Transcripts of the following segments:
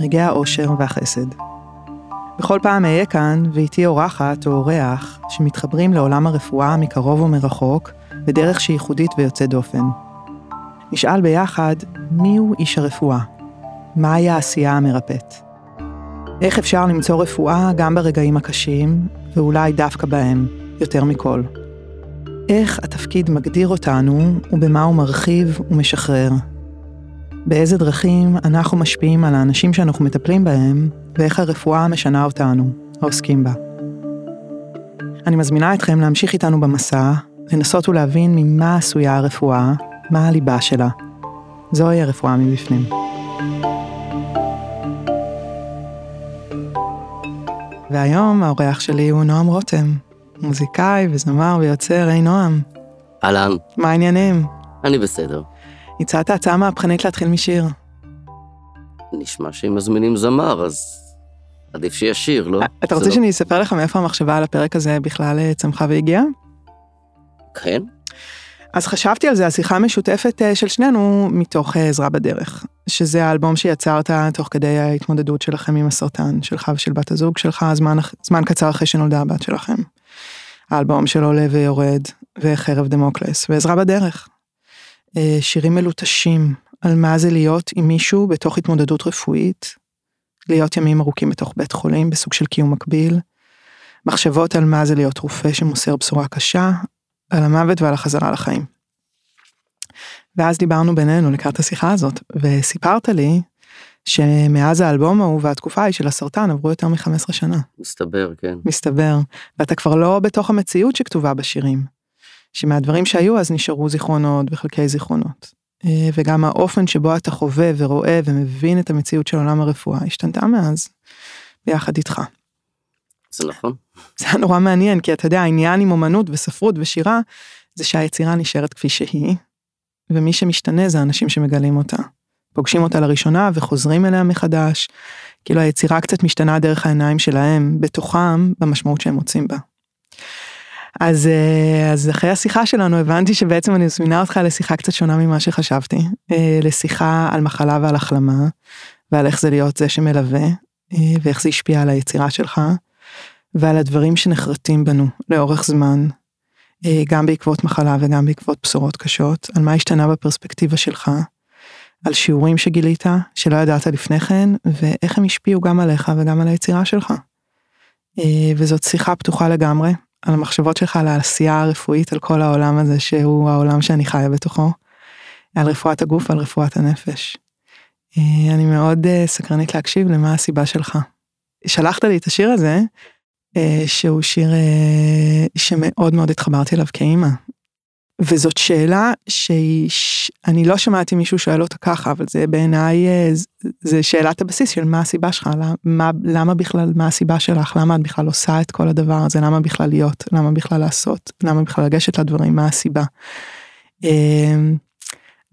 רגעי האושר והחסד. בכל פעם אהיה כאן ואיתי אורחת או אורח שמתחברים לעולם הרפואה מקרוב ומרחוק בדרך שהיא ייחודית ויוצאת דופן. נשאל ביחד מיהו איש הרפואה? מהי העשייה המרפאת? איך אפשר למצוא רפואה גם ברגעים הקשים, ואולי דווקא בהם, יותר מכל? איך התפקיד מגדיר אותנו ובמה הוא מרחיב ומשחרר? באיזה דרכים אנחנו משפיעים על האנשים שאנחנו מטפלים בהם, ואיך הרפואה משנה אותנו, העוסקים בה. אני מזמינה אתכם להמשיך איתנו במסע, לנסות ולהבין ממה עשויה הרפואה, מה הליבה שלה. זוהי הרפואה מבפנים. והיום האורח שלי הוא נועם רותם, מוזיקאי וזמר ויוצר, היי נועם. אהלן. מה העניינים? אני בסדר. הצעת הצעה מהפכנית להתחיל משיר. נשמע שאם מזמינים זמר, אז עדיף שישיר, לא? אתה רוצה לא... שאני אספר לך מאיפה המחשבה על הפרק הזה בכלל אה, צמחה והגיעה? כן. אז חשבתי על זה, השיחה המשותפת אה, של שנינו מתוך אה, עזרה בדרך, שזה האלבום שיצרת תוך כדי ההתמודדות שלכם עם הסרטן שלך ושל בת הזוג שלך, זמן, זמן קצר אחרי שנולדה הבת שלכם. האלבום של עולה ויורד, וחרב דמוקלס, ועזרה בדרך. אה, שירים מלוטשים על מה זה להיות עם מישהו בתוך התמודדות רפואית, להיות ימים ארוכים בתוך בית חולים בסוג של קיום מקביל, מחשבות על מה זה להיות רופא שמוסר בשורה קשה, על המוות ועל החזרה לחיים. ואז דיברנו בינינו לקראת השיחה הזאת, וסיפרת לי שמאז האלבום ההוא והתקופה ההיא של הסרטן עברו יותר מ-15 שנה. מסתבר, כן. מסתבר. ואתה כבר לא בתוך המציאות שכתובה בשירים. שמהדברים שהיו אז נשארו זיכרונות וחלקי זיכרונות. אה, וגם האופן שבו אתה חווה ורואה ומבין את המציאות של עולם הרפואה השתנתה מאז, ביחד איתך. זה נכון. זה היה נורא מעניין, כי אתה יודע, העניין עם אומנות וספרות ושירה, זה שהיצירה נשארת כפי שהיא, ומי שמשתנה זה האנשים שמגלים אותה. פוגשים אותה לראשונה וחוזרים אליה מחדש, כאילו היצירה קצת משתנה דרך העיניים שלהם, בתוכם, במשמעות שהם מוצאים בה. אז, אה, אז אחרי השיחה שלנו הבנתי שבעצם אני מזמינה אותך לשיחה קצת שונה ממה שחשבתי, אה, לשיחה על מחלה ועל החלמה, ועל איך זה להיות זה שמלווה, אה, ואיך זה השפיע על היצירה שלך, ועל הדברים שנחרטים בנו לאורך זמן, גם בעקבות מחלה וגם בעקבות בשורות קשות, על מה השתנה בפרספקטיבה שלך, על שיעורים שגילית, שלא ידעת לפני כן, ואיך הם השפיעו גם עליך וגם על היצירה שלך. וזאת שיחה פתוחה לגמרי, על המחשבות שלך, על העשייה הרפואית, על כל העולם הזה שהוא העולם שאני חיה בתוכו, על רפואת הגוף ועל רפואת הנפש. אה, אני מאוד אה, סקרנית להקשיב למה הסיבה שלך. שלחת לי את השיר הזה, אה, שהוא שיר שמאוד מאוד התחברתי אליו כאימא. וזאת שאלה שאני לא שמעתי מישהו שואל אותה ככה, אבל זה בעיניי, אה, זה שאלת הבסיס של מה הסיבה שלך, למה, למה בכלל, מה הסיבה שלך, למה את בכלל עושה את כל הדבר הזה, למה בכלל להיות, למה בכלל לעשות, למה בכלל לגשת לדברים, מה הסיבה. אמ,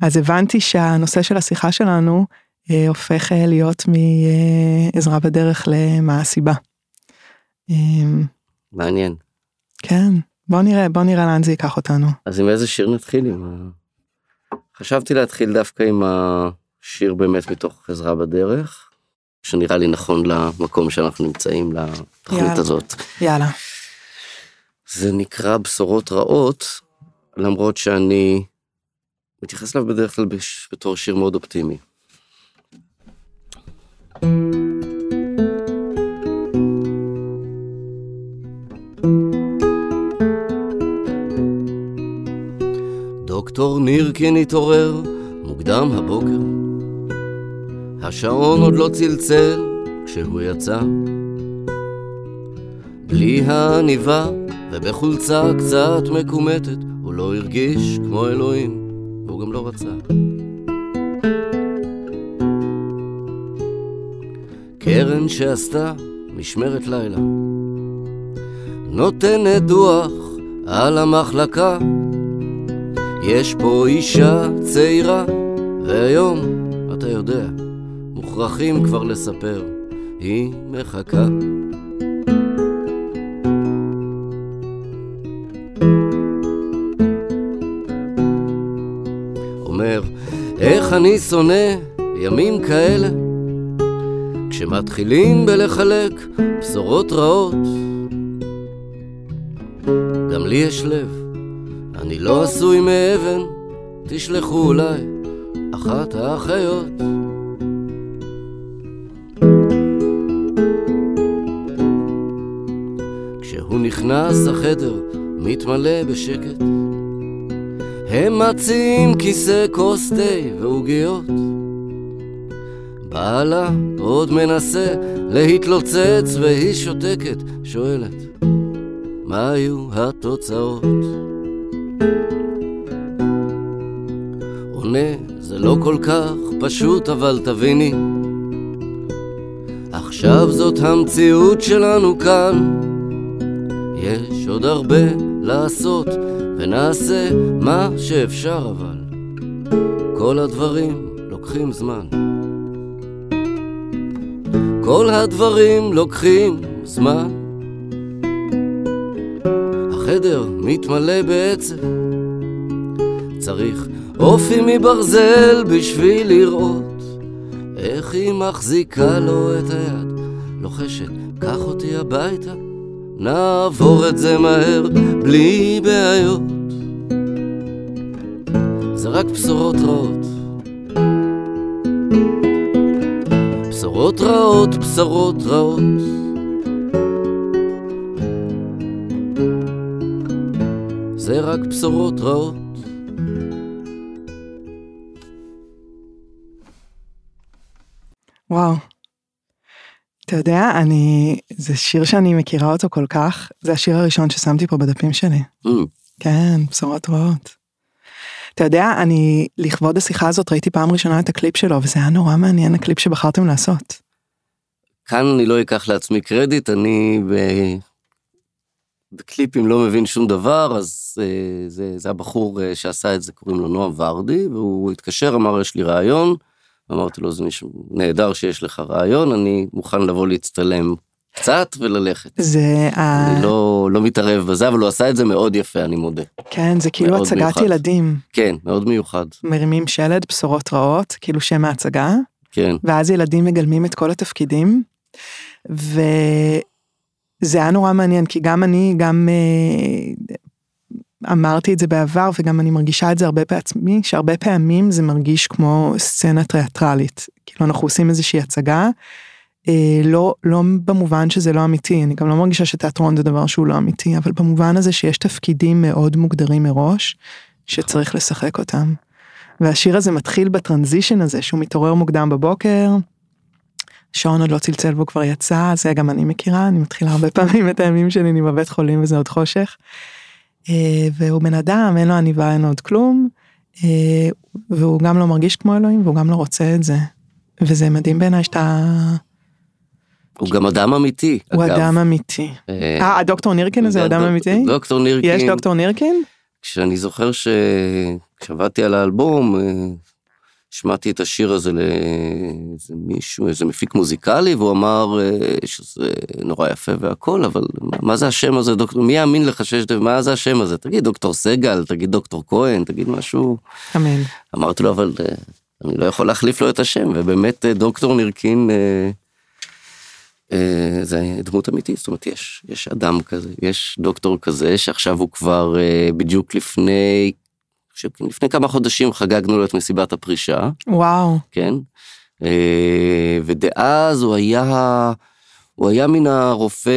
אז הבנתי שהנושא של השיחה שלנו אה, הופך אה, להיות מעזרה בדרך למה הסיבה. אמ, מעניין. כן. בוא נראה, בוא נראה לאן זה ייקח אותנו. אז עם איזה שיר נתחיל? עם. חשבתי להתחיל דווקא עם השיר באמת מתוך עזרה בדרך, שנראה לי נכון למקום שאנחנו נמצאים, לתוכנית יאללה. הזאת. יאללה. זה נקרא בשורות רעות, למרות שאני מתייחס אליו בדרך כלל בתור שיר מאוד אופטימי. thank you דוקטור נירקין התעורר מוקדם הבוקר. השעון עוד לא צלצל כשהוא יצא. בלי העניבה ובחולצה קצת מקומטת, הוא לא הרגיש כמו אלוהים, והוא גם לא רצה. קרן שעשתה משמרת לילה, נותנת דוח על המחלקה. יש פה אישה צעירה, והיום, אתה יודע, מוכרחים כבר לספר, היא מחכה. אומר, איך אני שונא ימים כאלה, כשמתחילים בלחלק בשורות רעות. גם לי יש לב, אני לא עשוי מאבן, תשלחו אולי אחת האחיות. כשהוא נכנס החדר, מתמלא בשקט. הם מציעים כיסא כוס תה ועוגיות. בעלה עוד מנסה להתלוצץ והיא שותקת, שואלת, מה היו התוצאות? עונה, זה לא כל כך פשוט, אבל תביני, עכשיו זאת המציאות שלנו כאן. יש עוד הרבה לעשות, ונעשה מה שאפשר, אבל כל הדברים לוקחים זמן. כל הדברים לוקחים זמן. החדר מתמלא בעצב, צריך אופי מברזל בשביל לראות איך היא מחזיקה לו את היד, לוחשת, קח אותי הביתה, נעבור את זה מהר, בלי בעיות. זה רק בשורות רעות. בשורות רעות, בשורות רעות. זה רק בשורות רעות. וואו. אתה יודע, אני, זה שיר שאני מכירה אותו כל כך, זה השיר הראשון ששמתי פה בדפים שלי. Mm, כן, בשורות רעות. אתה יודע, אני, לכבוד השיחה הזאת ראיתי פעם ראשונה את הקליפ שלו, וזה היה נורא מעניין הקליפ שבחרתם לעשות. כאן אני לא אקח לעצמי קרדיט, אני. בקליפים לא מבין שום דבר, אז אה, זה, זה הבחור אה, שעשה את זה, קוראים לו נועם ורדי, והוא התקשר, אמר, יש לי רעיון. אמרתי לו, זה מישהו נהדר שיש לך רעיון, אני מוכן לבוא להצטלם קצת וללכת. זה. אני לא, לא מתערב בזה, אבל הוא עשה את זה מאוד יפה, אני מודה. כן, זה כאילו הצגת מיוחד. ילדים. כן, מאוד מיוחד. מרימים שלד, בשורות רעות, כאילו שם ההצגה, כן, ואז ילדים מגלמים את כל התפקידים. וזה היה נורא מעניין, כי גם אני, גם אה, אמרתי את זה בעבר, וגם אני מרגישה את זה הרבה בעצמי, שהרבה פעמים זה מרגיש כמו סצנה תיאטרלית. כאילו אנחנו עושים איזושהי הצגה, אה, לא, לא במובן שזה לא אמיתי, אני גם לא מרגישה שתיאטרון זה דבר שהוא לא אמיתי, אבל במובן הזה שיש תפקידים מאוד מוגדרים מראש, שצריך לשחק אותם. והשיר הזה מתחיל בטרנזישן הזה, שהוא מתעורר מוקדם בבוקר, שעון עוד לא צלצל והוא כבר יצא, זה גם אני מכירה, אני מתחילה הרבה פעמים את הימים שלי, אני בבית חולים וזה עוד חושך. אה, והוא בן אדם, אין לו עניבה, אין לו עוד כלום, אה, והוא גם לא מרגיש כמו אלוהים והוא גם לא רוצה את זה. וזה מדהים בעיניי שאתה, הוא גם אדם אמיתי. הוא אגב. אדם אמיתי. אה, אה, הדוקטור נירקין הזה אדם אמיתי? דוקטור נירקין. יש דוקטור נירקין? כשאני זוכר שכשעבדתי על האלבום, שמעתי את השיר הזה לאיזה מישהו, איזה מפיק מוזיקלי, והוא אמר אה, שזה נורא יפה והכל, אבל מה, מה זה השם הזה, דוקטור, מי יאמין לך שיש, מה זה השם הזה? תגיד דוקטור סגל, תגיד דוקטור כהן, תגיד משהו. אמן. אמרתי לו, אבל אה, אני לא יכול להחליף לו את השם, ובאמת אה, דוקטור נירקין אה, אה, זה דמות אמיתית, זאת אומרת, יש, יש אדם כזה, יש דוקטור כזה, שעכשיו הוא כבר אה, בדיוק לפני, אני חושב, לפני כמה חודשים חגגנו לו את מסיבת הפרישה, וואו. כן? אה, ודאז הוא היה, הוא היה מן הרופא,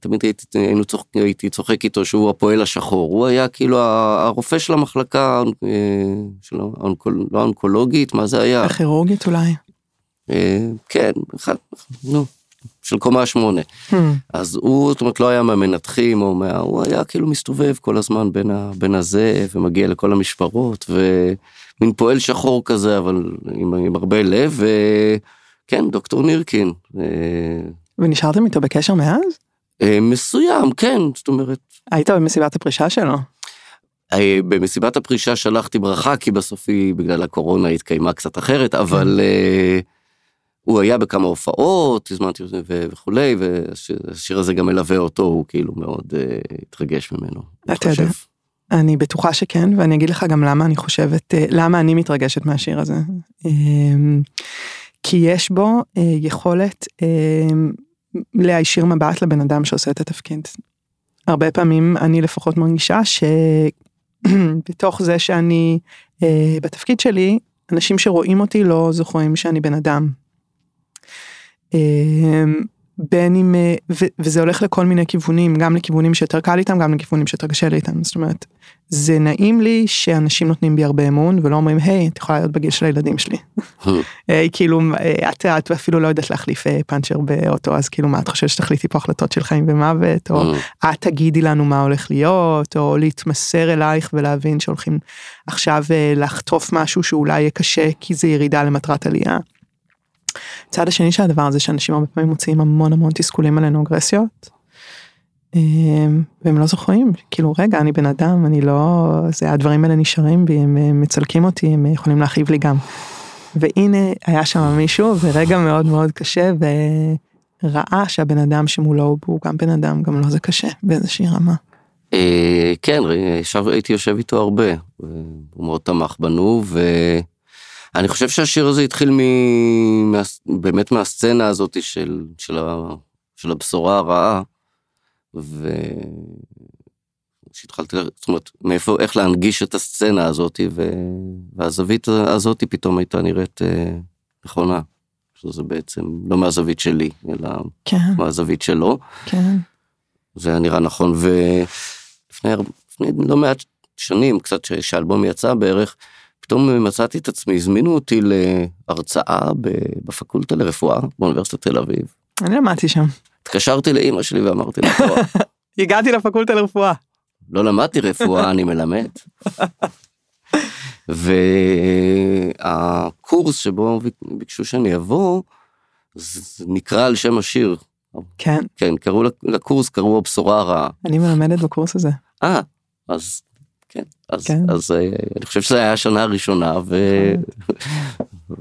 תמיד הייתי, היינו צוחק, הייתי צוחק איתו שהוא הפועל השחור, הוא היה כאילו הרופא של המחלקה, אה, של האונקול, לא האונקולוגית, מה זה היה? הכירורגית אולי. אה, כן, אחד, נו, של קומה שמונה. Hmm. אז הוא, זאת אומרת, לא היה מהמנתחים, או מה, הוא היה כאילו מסתובב כל הזמן בין, ה, בין הזה, ומגיע לכל המשפרות, ומין פועל שחור כזה, אבל עם, עם הרבה לב, כן, דוקטור נירקין. אה, ונשארתם איתו בקשר מאז? אה, מסוים, כן, זאת אומרת, היית במסיבת הפרישה שלו. אה, במסיבת הפרישה שלחתי ברכה, כי בסוף היא, בגלל הקורונה, התקיימה קצת אחרת, אבל אה, הוא היה בכמה הופעות, הזמנתי אותו וכולי, והשיר הזה גם מלווה אותו, הוא כאילו מאוד אה, התרגש ממנו. אתה יודע. אני בטוחה שכן, ואני אגיד לך גם למה אני חושבת, אה, למה אני מתרגשת מהשיר הזה. אמ, כי יש בו אה, יכולת אמ, להישיר מבט לבן אדם שעושה את התפקיד. הרבה פעמים אני לפחות מרגישה שבתוך זה שאני בתפקיד שלי, אנשים שרואים אותי לא זוכרים שאני בן אדם. אמ, בין אם, אה, ו- וזה הולך לכל מיני כיוונים, גם לכיוונים שיותר קל איתם, גם לכיוונים שיותר קשה לי איתם. זאת אומרת, זה נעים לי שאנשים נותנים בי הרבה אמון ולא אומרים, היי, את יכולה להיות בגיל של הילדים שלי. אה, כאילו, אה, את, את אפילו לא יודעת להחליף פאנצ'ר באוטו, אז כאילו, מה את חושבת שתחליטי פה החלטות של חיים ומוות, או את תגידי לנו מה הולך להיות, או להתמסר אלייך ולהבין שהולכים עכשיו לחטוף משהו שאולי יהיה קשה, כי זה ירידה למטרת עלייה. הצד השני של הדבר הזה שאנשים הרבה פעמים מוציאים המון המון תסכולים עלינו אגרסיות. אמ, והם לא זוכרים כאילו רגע אני בן אדם אני לא זה הדברים האלה נשארים בי הם מצלקים אותי הם יכולים להכאיב לי גם. והנה היה שם מישהו ורגע מאוד מאוד קשה וראה שהבן אדם שמולו הוא גם בן אדם גם לו זה קשה באיזושהי רמה. אה, כן, הייתי יושב איתו הרבה, הוא מאוד תמך בנו, ואני חושב שהשיר הזה התחיל מ... מה... באמת מהסצנה הזאת של, של, ה... של הבשורה הרעה, ו... שהתחלתי, זאת אומרת, מאיפה, איך להנגיש את הסצנה הזאת, ו... והזווית הזאת פתאום הייתה נראית אה, נכונה. שזה בעצם לא מהזווית שלי, אלא כן מהזווית שלו. כן זה היה נראה נכון, ולפני לפני לא מעט שנים, קצת ש- שהאלבום יצא בערך, פתאום מצאתי את עצמי, הזמינו אותי להרצאה בפקולטה לרפואה באוניברסיטת תל אביב. אני למדתי שם התקשרתי לאימא שלי ואמרתי לה, "טוב, הגעתי לפקולטה לרפואה. לא למדתי רפואה, אני מלמד. והקורס שבו ביקשו שאני אבוא, נקרא על שם השיר. כן כן, קראו לקורס, קראו הבשורה הרעה. אני מלמדת בקורס הזה. אה, אז אז, כן. אז אה, אני חושב שזה היה השנה הראשונה ו...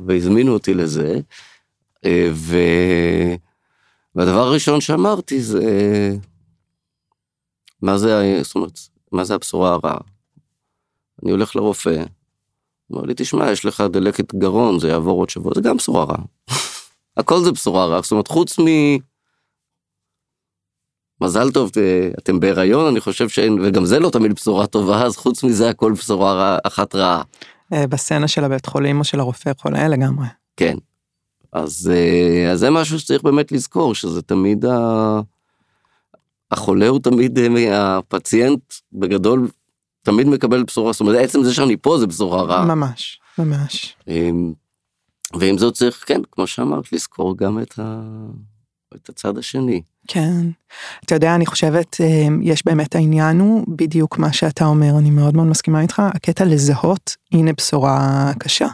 והזמינו אותי לזה. אה, ו... והדבר הראשון שאמרתי זה, מה זה, זאת אומרת, מה זה הבשורה הרעה? אני הולך לרופא, הוא אומר לי, תשמע, יש לך דלקת גרון, זה יעבור עוד שבוע, זה גם בשורה רעה. הכל זה בשורה רעה, זאת אומרת, חוץ מ... מזל טוב, אה, אתם בהיריון, אני חושב שאין, וגם זה לא תמיד בשורה טובה, אז חוץ מזה הכל בשורה רע, אחת רעה. אה, בסצנה של הבית חולים או של הרופא חולה לגמרי. כן. אז, אה, אז זה משהו שצריך באמת לזכור, שזה תמיד ה... החולה הוא תמיד, הפציינט בגדול תמיד מקבל בשורה, זאת אומרת, עצם זה שאני פה זה בשורה רעה. ממש ממש. אמ, ועם זאת צריך, כן, כמו שאמרת, לזכור גם את, ה... את הצד השני. כן. אתה יודע, אני חושבת, אה, יש באמת העניין הוא בדיוק מה שאתה אומר, אני מאוד מאוד מסכימה איתך, הקטע לזהות, הנה בשורה קשה.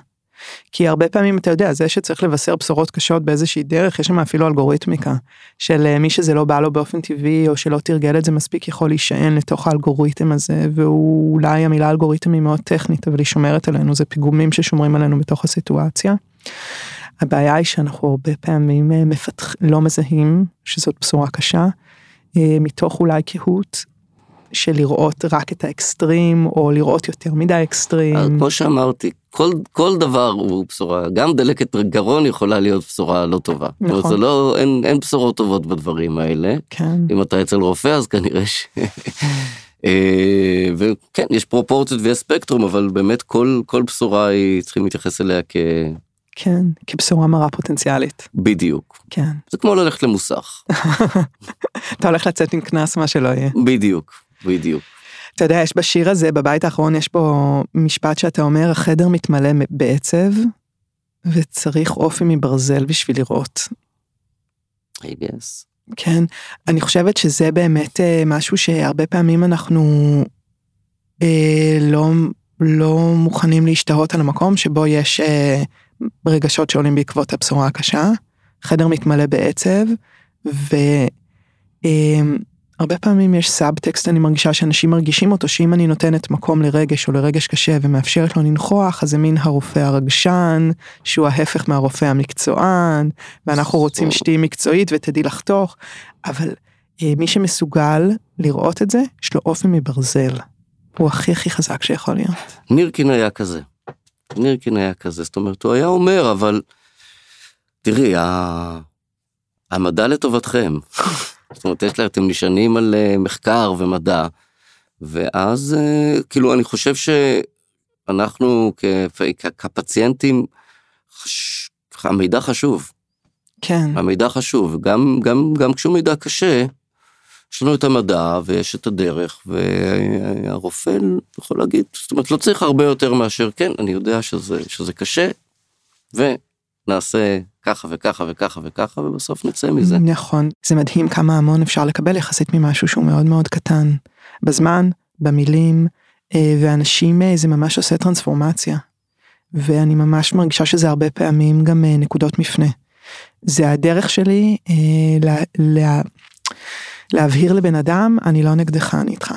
כי הרבה פעמים אתה יודע, זה שצריך לבשר בשורות קשות באיזושהי דרך, יש שם אפילו אלגוריתמיקה, של אה, מי שזה לא בא לו באופן טבעי, או שלא תרגל את זה מספיק, יכול להישען לתוך האלגוריתם הזה, והוא אולי המילה אלגוריתם היא מאוד טכנית, אבל היא שומרת עלינו, זה פיגומים ששומרים עלינו בתוך הסיטואציה. הבעיה היא שאנחנו הרבה פעמים אה, מפתח... לא מזהים שזאת בשורה קשה, אה, מתוך אולי קהות של לראות רק את האקסטרים, או לראות יותר מדי אקסטרים. אז כמו שאמרתי, כל, כל דבר הוא בשורה, גם דלקת גרון יכולה להיות בשורה לא טובה. נכון. זה לא, אין, אין בשורות טובות בדברים האלה. כן, אם אתה אצל רופא אז כנראה ש... אה, וכן, יש פרופורציות ויש ספקטרום, אבל באמת כל, כל בשורה היא, צריכים להתייחס אליה כ... כן, כבשורה מרה פוטנציאלית. בדיוק. כן. זה כמו ללכת למוסך. אתה הולך לצאת עם קנס, מה שלא יהיה. בדיוק, בדיוק. אתה יודע, יש בשיר הזה, בבית האחרון, יש בו משפט שאתה אומר, החדר מתמלא בעצב, וצריך אופי מברזל בשביל לראות. I guess. כן, אני חושבת שזה באמת אה, משהו שהרבה פעמים אנחנו אה, לא, לא מוכנים להשתהות על המקום שבו יש אה, רגשות שעולים בעקבות הבשורה הקשה, חדר מתמלא בעצב, והרבה פעמים יש סאבטקסט, אני מרגישה שאנשים מרגישים אותו, שאם אני נותנת מקום לרגש או לרגש קשה ומאפשרת לו לנכוח, אז זה מין הרופא הרגשן, שהוא ההפך מהרופא המקצוען, ואנחנו רוצים שתהיי מקצועית ותדעי לחתוך, אבל אה, מי שמסוגל לראות את זה, יש לו אופי מברזל. הוא הכי הכי חזק שיכול להיות. נירקין היה כזה. נירקין היה כזה, זאת אומרת, הוא היה אומר, אבל תראי, ה... המדע לטובתכם. זאת אומרת, יש לה, אתם נשענים על אה, מחקר ומדע, ואז אה, כאילו, אני חושב שאנחנו כ... כפציינטים, חש... המידע חשוב. כן. המידע חשוב, גם, גם, גם כשהוא מידע קשה, יש לנו את המדע ויש את הדרך, והרופא יכול להגיד, זאת אומרת, לא צריך הרבה יותר מאשר, כן, אני יודע שזה, שזה קשה, ונעשה ככה וככה וככה וככה, ובסוף נצא מזה. נכון, זה מדהים כמה המון אפשר לקבל יחסית ממשהו שהוא מאוד מאוד קטן. בזמן, במילים, אה, ואנשים, אה, זה ממש עושה טרנספורמציה. ואני ממש מרגישה שזה הרבה פעמים גם אה, נקודות מפנה. זה הדרך שלי לה, לה, להבהיר לבן אדם, אני לא נגדך, אני איתך.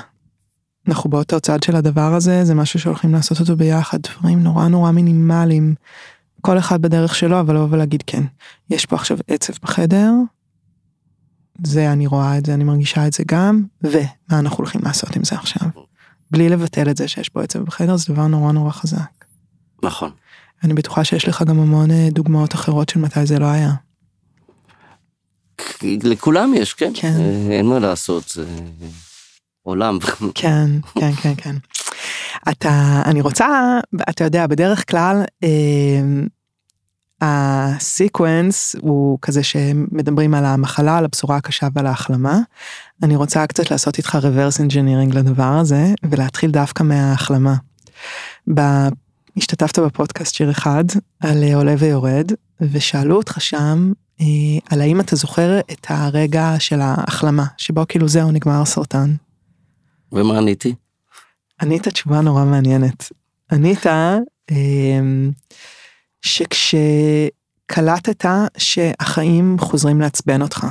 אנחנו באותו צד של הדבר הזה, זה משהו שהולכים לעשות אותו ביחד, דברים נורא נורא מינימליים. כל אחד בדרך שלו, אבל לבוא ולהגיד כן, יש פה עכשיו עצב בחדר, זה אני רואה את זה, אני מרגישה את זה גם, ומה אנחנו הולכים לעשות עם זה עכשיו. בלי לבטל את זה שיש פה עצב בחדר, זה דבר נורא נורא חזק. נכון. אני בטוחה שיש לך גם המון אה, דוגמאות אחרות של מתי זה לא היה. לכולם יש, כן. כן. אה, אין מה לעשות, זה עולם. כן, כן, כן, כן. אתה, אני רוצה, אתה יודע, בדרך כלל, אה, הסיקוונס הוא כזה שמדברים על המחלה, על הבשורה הקשה ועל ההחלמה. אני רוצה קצת לעשות איתך reverse engineering לדבר הזה, ולהתחיל דווקא מההחלמה. ב... השתתפת בפודקאסט שיר אחד על עולה ויורד, ושאלו אותך שם אה, על האם אתה זוכר את הרגע של ההחלמה, שבו כאילו זהו נגמר הסרטן. ומה עניתי? ענית תשובה נורא מעניינת. ענית אה, שכשקלטת שהחיים חוזרים לעצבן אותך.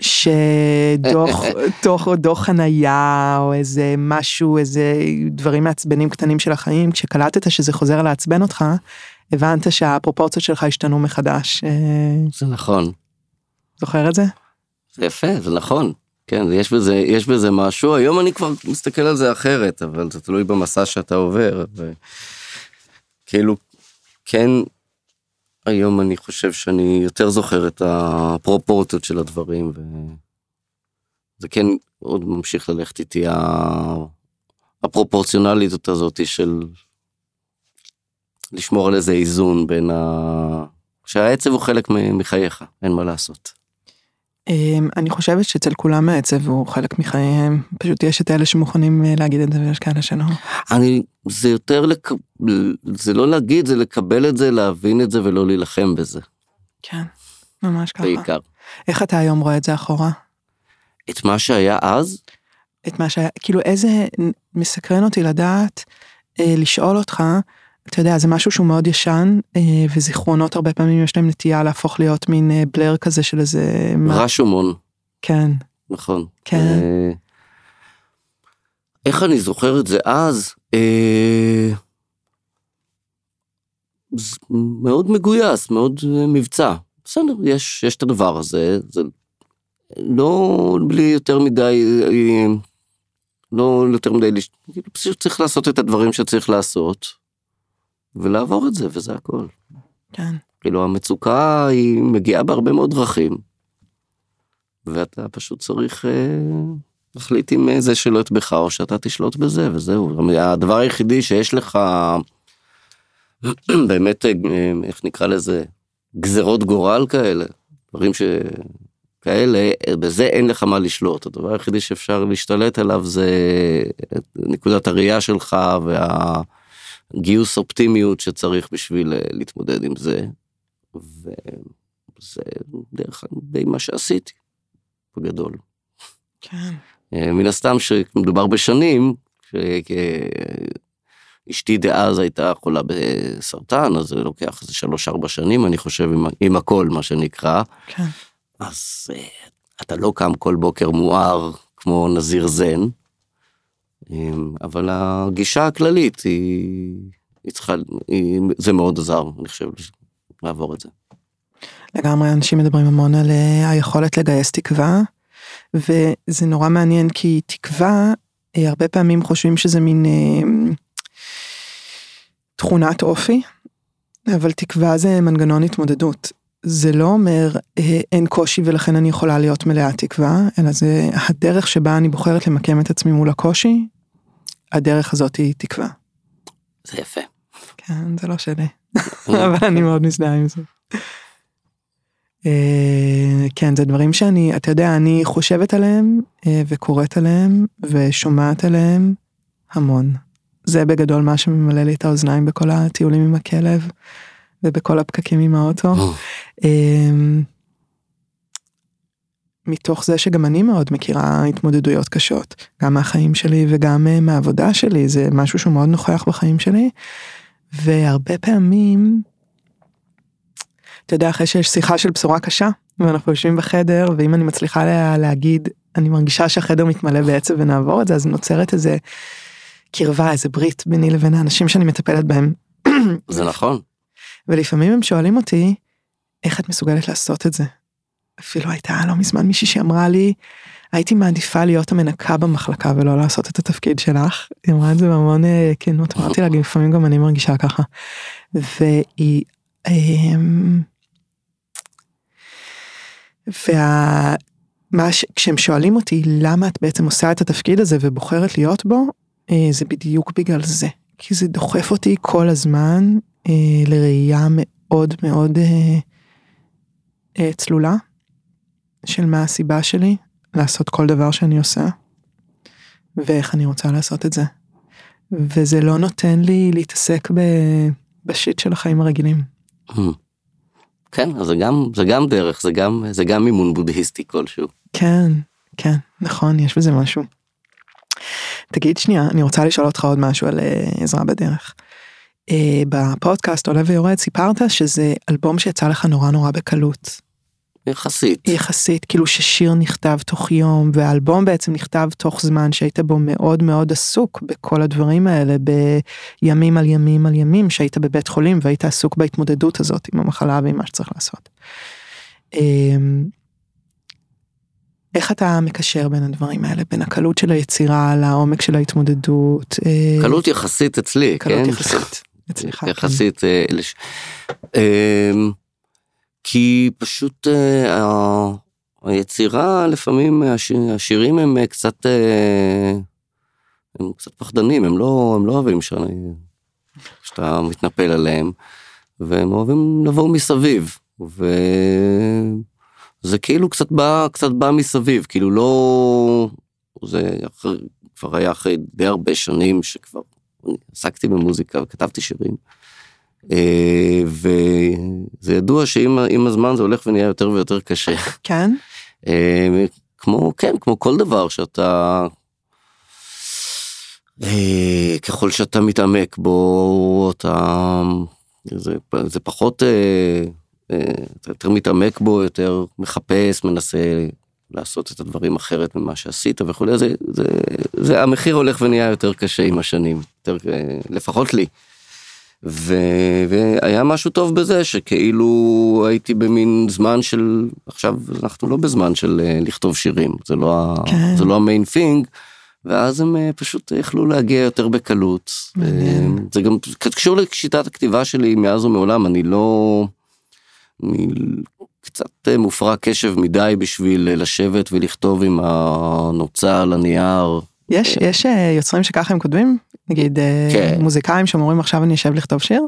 שדוח דוח דוח חנייה או איזה משהו איזה דברים מעצבנים קטנים של החיים כשקלטת שזה חוזר לעצבן אותך הבנת שהפרופורציות שלך השתנו מחדש. זה נכון. זוכר את זה? זה יפה, זה נכון. כן, יש בזה, יש בזה משהו, היום אני כבר מסתכל על זה אחרת, אבל זה תלוי במסע שאתה עובר, וכאילו, כן, היום אני חושב שאני יותר זוכר את הפרופורציות של הדברים, וזה כן עוד ממשיך ללכת איתי הפרופורציונליות הזאת של לשמור על איזה איזון בין ה... שהעצב הוא חלק מחייך, אין מה לעשות. אמ, אני חושבת שאצל כולם העצב הוא חלק מחייהם, פשוט יש את אלה שמוכנים אה, להגיד את זה ויש כאלה שלא. אני, זה יותר, לק... זה לא להגיד, זה לקבל את זה, להבין את זה ולא להילחם בזה. כן, ממש ככה. בעיקר. איך אתה היום רואה את זה אחורה? את מה שהיה אז? את מה שהיה, כאילו איזה, מסקרן אותי לדעת, אה, לשאול אותך, אתה יודע, זה משהו שהוא מאוד ישן, אה, וזיכרונות הרבה פעמים יש להם נטייה להפוך להיות מין אה, בלר כזה של איזה... רשומון. כן. נכון. כן. אה, איך אני זוכר את זה אז? מאוד מגויס, מאוד מבצע. בסדר, יש, יש את הדבר הזה, זה לא בלי יותר מדי, לא יותר מדי, כאילו, פשוט צריך לעשות את הדברים שצריך לעשות. ולעבור את זה, וזה הכל. כן. כאילו המצוקה היא מגיעה בהרבה מאוד דרכים, ואתה פשוט צריך אה, להחליט אם זה שולט בך או שאתה תשלוט בזה, וזהו. הדבר היחידי שיש לך, באמת, אה, איך נקרא לזה, גזרות גורל כאלה, דברים שכאלה, בזה אין לך מה לשלוט. הדבר היחידי שאפשר להשתלט עליו זה נקודת הראייה שלך וה... גיוס אופטימיות שצריך בשביל אה, להתמודד עם זה. וזה דרך די מה שעשיתי, בגדול. כן. אה, מן הסתם שמדובר בשנים, אשתי דאז הייתה חולה בסרטן, אז זה לוקח איזה שלוש-ארבע שנים, אני חושב, עם, עם הכל, מה שנקרא. כן. אז אה, אתה לא קם כל בוקר מואר כמו נזיר זן, אבל הגישה הכללית היא, היא צריכה, היא, זה מאוד עזר, אני חושב, לעבור את זה. לגמרי אנשים מדברים המון על אה, היכולת לגייס תקווה, וזה נורא מעניין כי תקווה, אה, הרבה פעמים חושבים שזה מין אה, תכונת אופי, אבל תקווה זה מנגנון התמודדות. זה לא אומר אה, אין קושי ולכן אני יכולה להיות מלאה תקווה, אלא זה הדרך שבה אני בוחרת למקם את עצמי מול הקושי, הדרך הזאת היא תקווה. זה יפה. כן, זה לא שלי, אבל אני מאוד מזדהה עם זה. אה, כן, זה דברים שאני, אתה יודע, אני חושבת עליהם אה, וקוראת עליהם ושומעת עליהם המון. זה בגדול מה שממלא לי את האוזניים בכל הטיולים עם הכלב ובכל הפקקים עם האוטו. אמ, מתוך זה שגם אני מאוד מכירה התמודדויות קשות, גם מהחיים שלי וגם אה, מהעבודה שלי, זה משהו שהוא מאוד נוכח בחיים שלי. והרבה פעמים, אתה יודע, אחרי שיש שיחה של בשורה קשה, ואנחנו יושבים בחדר, ואם אני מצליחה לה, להגיד, אני מרגישה שהחדר מתמלא בעצב ונעבור את זה, אז נוצרת איזה קרבה, איזה ברית ביני לבין האנשים שאני מטפלת בהם. זה נכון. ולפעמים הם שואלים אותי, איך את מסוגלת לעשות את זה? אפילו הייתה לא מזמן מישהי שאמרה לי, הייתי מעדיפה להיות המנקה במחלקה ולא לעשות את התפקיד שלך. היא אמרה את זה בהמון אה, כנות, אמרתי לה, לפעמים גם אני מרגישה ככה. והיא... אמ, וה... מה ש... כשהם שואלים אותי למה את בעצם עושה את התפקיד הזה ובוחרת להיות בו, אה, זה בדיוק בגלל זה. כי זה דוחף אותי כל הזמן אה, לראייה מאוד מאוד אה, אה, צלולה של מה הסיבה שלי לעשות כל דבר שאני עושה, ואיך אני רוצה לעשות את זה. וזה לא נותן לי להתעסק ב... בשיט של החיים הרגילים. Hmm. כן, אז זה גם, זה גם דרך, זה גם, זה גם מימון בודהיסטי כלשהו. כן, כן, נכון, יש בזה משהו. תגיד שנייה, אני רוצה לשאול אותך עוד משהו על uh, עזרה בדרך. Uh, בפודקאסט עולה ויורד סיפרת שזה אלבום שיצא לך נורא נורא בקלות. יחסית. יחסית, כאילו ששיר נכתב תוך יום, והאלבום בעצם נכתב תוך זמן שהיית בו מאוד מאוד עסוק בכל הדברים האלה, בימים על ימים על ימים, שהיית בבית חולים והיית עסוק בהתמודדות הזאת עם המחלה ועם מה שצריך לעשות. אמ, איך אתה מקשר בין הדברים האלה, בין הקלות של היצירה לעומק של ההתמודדות? אה, קלות יחסית אצלי, קלות כן? יחסית. אצלך. יחסית. אה, אמ, כי פשוט אה, היצירה, לפעמים השיר- השירים הם אה, קצת, הם קצת פחדנים, הם לא, לא אוהבים שאתה מתנפל עליהם, והם אוהבים לבוא מסביב, וזה כאילו קצת בא, קצת בא מסביב, כאילו לא, זה אחרי, כבר היה אחרי די הרבה שנים שכבר עסקתי במוזיקה וכתבתי שירים. אה, וזה ידוע שעם עם הזמן זה הולך ונהיה יותר ויותר קשה. כן? אה, כמו, כן, כמו כל דבר שאתה... אה, ככל שאתה מתעמק בו, אתה... זה, זה פחות... אתה יותר מתעמק בו, יותר מחפש, מנסה לעשות את הדברים אחרת ממה שעשית וכולי, זה, זה, זה, המחיר הולך ונהיה יותר קשה עם השנים, יותר, אה, לפחות לי. ו, והיה משהו טוב בזה שכאילו הייתי במין זמן של עכשיו אנחנו לא בזמן של אה, לכתוב שירים זה לא כן. זה לא המיין פינג. ואז הם אה, פשוט יכלו להגיע יותר בקלות. מעניין. זה גם קשור לשיטת הכתיבה שלי מאז ומעולם אני לא. אני קצת אה, מופרע קשב מדי בשביל אה, לשבת ולכתוב עם הנוצה על הנייר. יש, יש אה, יוצרים שככה הם כותבים? נגיד כן. מוזיקאים שאומרים עכשיו אני אשב לכתוב שיר?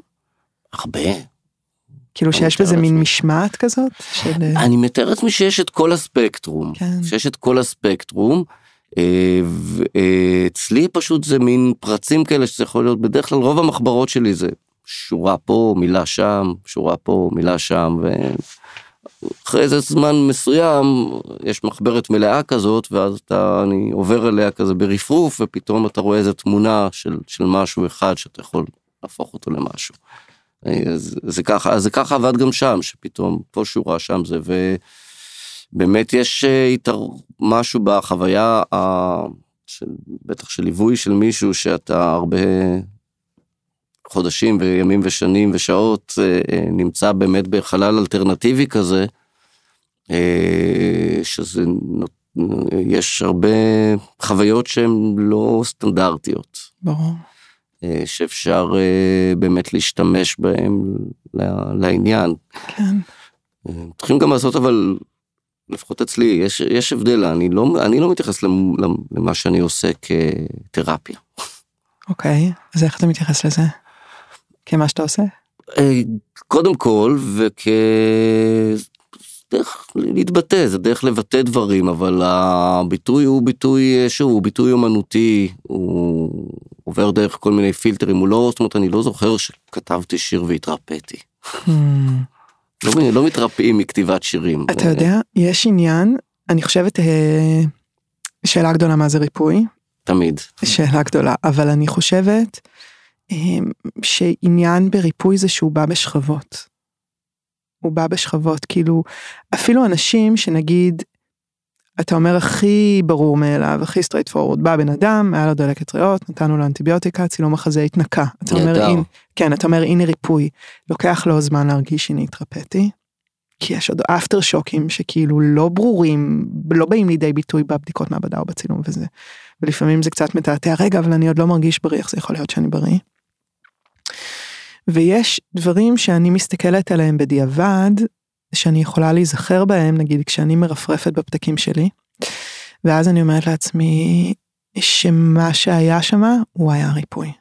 הרבה. כאילו שיש בזה מין. משמעת כזאת? של... אני מתאר לעצמי שיש את כל הספקטרום, כן. שיש את כל הספקטרום. ואצלי פשוט זה מין פרצים כאלה שזה יכול להיות בדרך כלל רוב המחברות שלי זה שורה פה מילה שם שורה פה מילה שם אחרי איזה זמן מסוים יש מחברת מלאה כזאת ואז אתה אני עובר אליה כזה ברפרוף ופתאום אתה רואה איזה תמונה של, של משהו אחד שאתה יכול להפוך אותו למשהו. זה, זה ככה אז זה ככה עבד גם שם שפתאום פה שורה שם זה ובאמת יש איתר משהו בחוויה של, בטח של ליווי של מישהו שאתה הרבה חודשים וימים ושנים ושעות אה, אה, נמצא באמת בחלל אלטרנטיבי כזה, אה, שזה, יש הרבה חוויות שהן לא סטנדרטיות. ברור. שאפשר באמת להשתמש בהן לעניין. כן. צריכים גם לעשות אבל לפחות אצלי, יש, יש הבדל, אני לא, אני לא מתייחס למה שאני עושה כתרפיה. אוקיי, אז איך אתה מתייחס לזה? כמה שאתה עושה? אה, קודם כל, וכ... דרך להתבטא, זה דרך לבטא דברים, אבל הביטוי הוא ביטוי, אה, שוב, הוא ביטוי אומנותי, הוא עובר דרך כל מיני פילטרים, הוא לא, זאת אומרת, אני לא זוכר שכתבתי שיר והתרפאתי. Hmm. לא, לא מתרפאים מכתיבת שירים. אתה יודע, יש עניין, אני חושבת, אה, שאלה גדולה מה זה ריפוי. תמיד. שאלה גדולה, אבל אני חושבת אה, שעניין בריפוי זה שהוא בא בשכבות. הוא בא בשכבות, כאילו, אפילו אנשים שנגיד, אתה אומר הכי ברור מאליו, הכי straight forward, בא בן אדם, היה לו דלקת ריאות, נתנו לו אנטיביוטיקה, צילום החזה התנקה. אתה אומר, אין, כן, אתה אומר הנה ריפוי, לוקח לו זמן להרגיש הנה התרפאתי. כי יש עוד after shocks שכאילו לא ברורים, לא באים לידי ביטוי בבדיקות מעבדה או בצילום וזה. ולפעמים זה קצת מתעתע, רגע, אבל אני עוד לא מרגיש בריא, איך זה יכול להיות שאני בריא? ויש דברים שאני מסתכלת עליהם בדיעבד, שאני יכולה להיזכר בהם, נגיד כשאני מרפרפת בפתקים שלי, ואז אני אומרת לעצמי שמה שהיה שמה הוא היה ריפוי.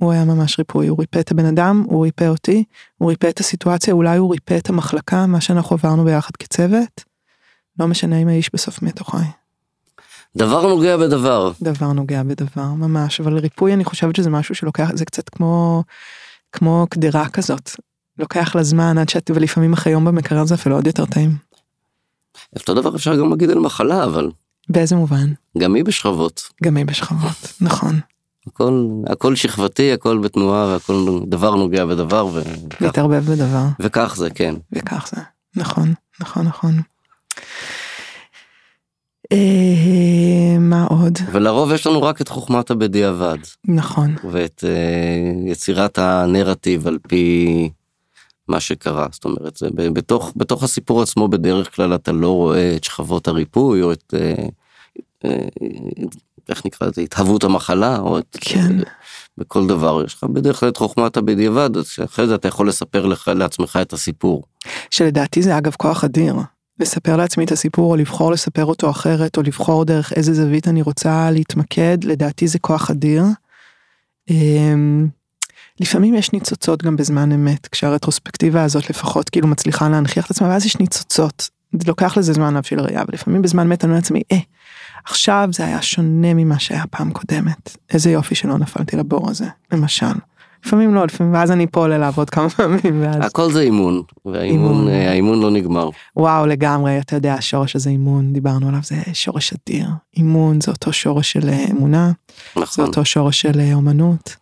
הוא היה ממש ריפוי, הוא ריפא את הבן אדם, הוא ריפא אותי, הוא ריפא את הסיטואציה, אולי הוא ריפא את המחלקה, מה שאנחנו עברנו ביחד כצוות. לא משנה אם האיש בסוף מת או חי. דבר נוגע בדבר. דבר נוגע בדבר, ממש, אבל ריפוי אני חושבת שזה משהו שלוקח, זה קצת כמו, כמו קדרה כזאת. לוקח לה זמן עד שאת, ולפעמים אחרי יום במקרר זה אפילו עוד יותר טעים. אותו דבר אפשר גם להגיד על מחלה, אבל... באיזה מובן? גם היא בשכבות. גם היא בשכבות, נכון. הכל, הכל שכבתי, הכל בתנועה, והכל דבר נוגע בדבר. ו... להתערבב בדבר. וכך זה, כן. וכך זה, נכון, נכון, נכון. אה, מה עוד? ולרוב יש לנו רק את חוכמת הבדיעבד. נכון. ואת אה, יצירת הנרטיב על פי מה שקרה. זאת אומרת, זה בתוך, בתוך הסיפור עצמו בדרך כלל אתה לא רואה את שכבות הריפוי או את... אה, איך נקרא לזה, התהוות המחלה, או את... כן. בכל דבר יש לך בדרך כלל את חוכמת הבדיעבד, אז שאחרי זה אתה יכול לספר לך, לעצמך את הסיפור. שלדעתי זה אגב כוח אדיר. לספר לעצמי את הסיפור או לבחור לספר אותו אחרת או לבחור דרך איזה זווית אני רוצה להתמקד לדעתי זה כוח אדיר. אמ, לפעמים יש ניצוצות גם בזמן אמת כשהרטרוספקטיבה הזאת לפחות כאילו מצליחה להנכיח את עצמה ואז יש ניצוצות. זה לוקח לזה זמן להבשיל ראייה ולפעמים בזמן אמת אני אומר לעצמי אה עכשיו זה היה שונה ממה שהיה פעם קודמת איזה יופי שלא נפלתי לבור הזה למשל. לפעמים לא, לפעמים, ואז אני פה עולה לעבוד כמה פעמים. ואז... הכל זה אימון, והאימון אה, האימון לא נגמר. וואו, לגמרי, אתה יודע, השורש הזה אימון, דיברנו עליו, זה שורש אדיר. אימון זה אותו שורש של אה, אמונה, נכון. זה אותו שורש של אה, אומנות,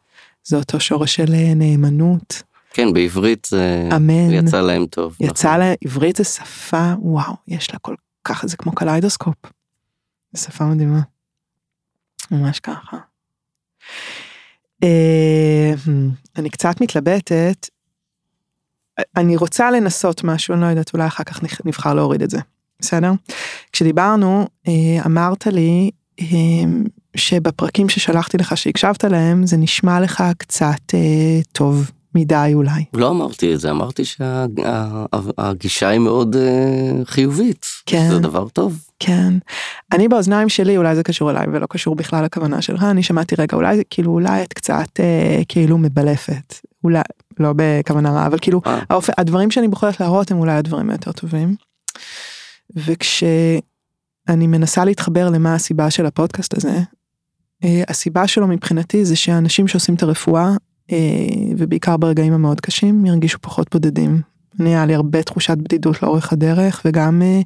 זה אותו שורש של נאמנות. כן, בעברית זה אמן. יצא להם טוב. יצא נכון. להם, עברית זה שפה, וואו, יש לה כל כך, זה כמו קליידוסקופ. זו שפה מדהימה. ממש ככה. אה, אני קצת מתלבטת. אני רוצה לנסות משהו, אני לא יודעת, אולי אחר כך נבחר להוריד את זה. בסדר? כשדיברנו, אה, אמרת לי אה, שבפרקים ששלחתי לך שהקשבת להם, זה נשמע לך קצת טוב מדי אולי. לא אמרתי את זה, אמרתי שהגישה היא מאוד חיובית. כן. זה דבר טוב. כן. אני באוזניים שלי, אולי זה קשור אליי ולא קשור בכלל לכוונה שלך, אני שמעתי רגע, אולי, כאילו, אולי את קצת אה, כאילו מבלפת. אולי, לא בכוונה רעה, אבל כאילו, אה. האופ... הדברים שאני בוחרת להראות הם אולי הדברים היותר טובים. וכשאני מנסה להתחבר למה הסיבה של הפודקאסט הזה, אה, הסיבה שלו מבחינתי זה שאנשים שעושים את הרפואה, אה, ובעיקר ברגעים המאוד קשים, ירגישו פחות בודדים. אני היה לי הרבה תחושת בדידות לאורך הדרך וגם אה,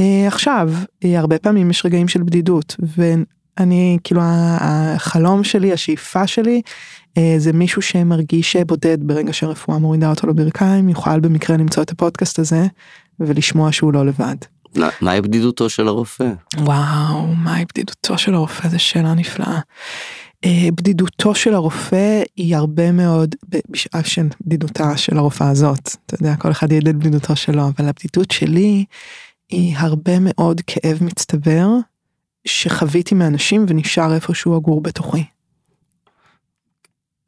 אה, עכשיו אה, הרבה פעמים יש רגעים של בדידות ואני כאילו החלום שלי השאיפה שלי אה, זה מישהו שמרגיש בודד ברגע שהרפואה מורידה אותו לברכיים יוכל במקרה למצוא את הפודקאסט הזה ולשמוע שהוא לא לבד. מהי בדידותו של הרופא? וואו מהי בדידותו של הרופא זו שאלה נפלאה. אה, בדידותו של הרופא היא הרבה מאוד בשעה של בדידותה של הרופאה הזאת אתה יודע כל אחד ידע בדידותו שלו אבל הבדידות שלי היא הרבה מאוד כאב מצטבר שחוויתי מאנשים ונשאר איפשהו אגור בתוכי.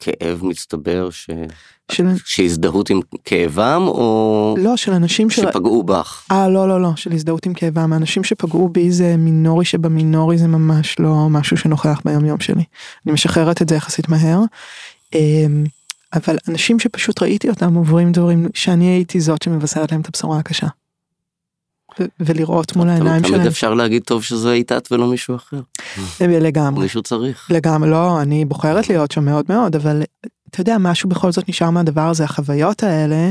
כאב מצטבר ש... של... שהזדהות עם כאבם או לא של אנשים ש... שפגעו בך. אה לא לא לא של הזדהות עם כאבם אנשים שפגעו בי זה מינורי שבמינורי זה ממש לא משהו שנוכח ביום יום שלי. אני משחררת את זה יחסית מהר. אמ, אבל אנשים שפשוט ראיתי אותם עוברים דברים שאני הייתי זאת שמבשרת להם את הבשורה הקשה. ולראות מול העיניים שלהם. תמיד אפשר להגיד טוב שזה היית את ולא מישהו אחר. לגמרי. מישהו צריך. לגמרי, לא, אני בוחרת להיות שם מאוד מאוד, אבל אתה יודע, משהו בכל זאת נשאר מהדבר הזה, החוויות האלה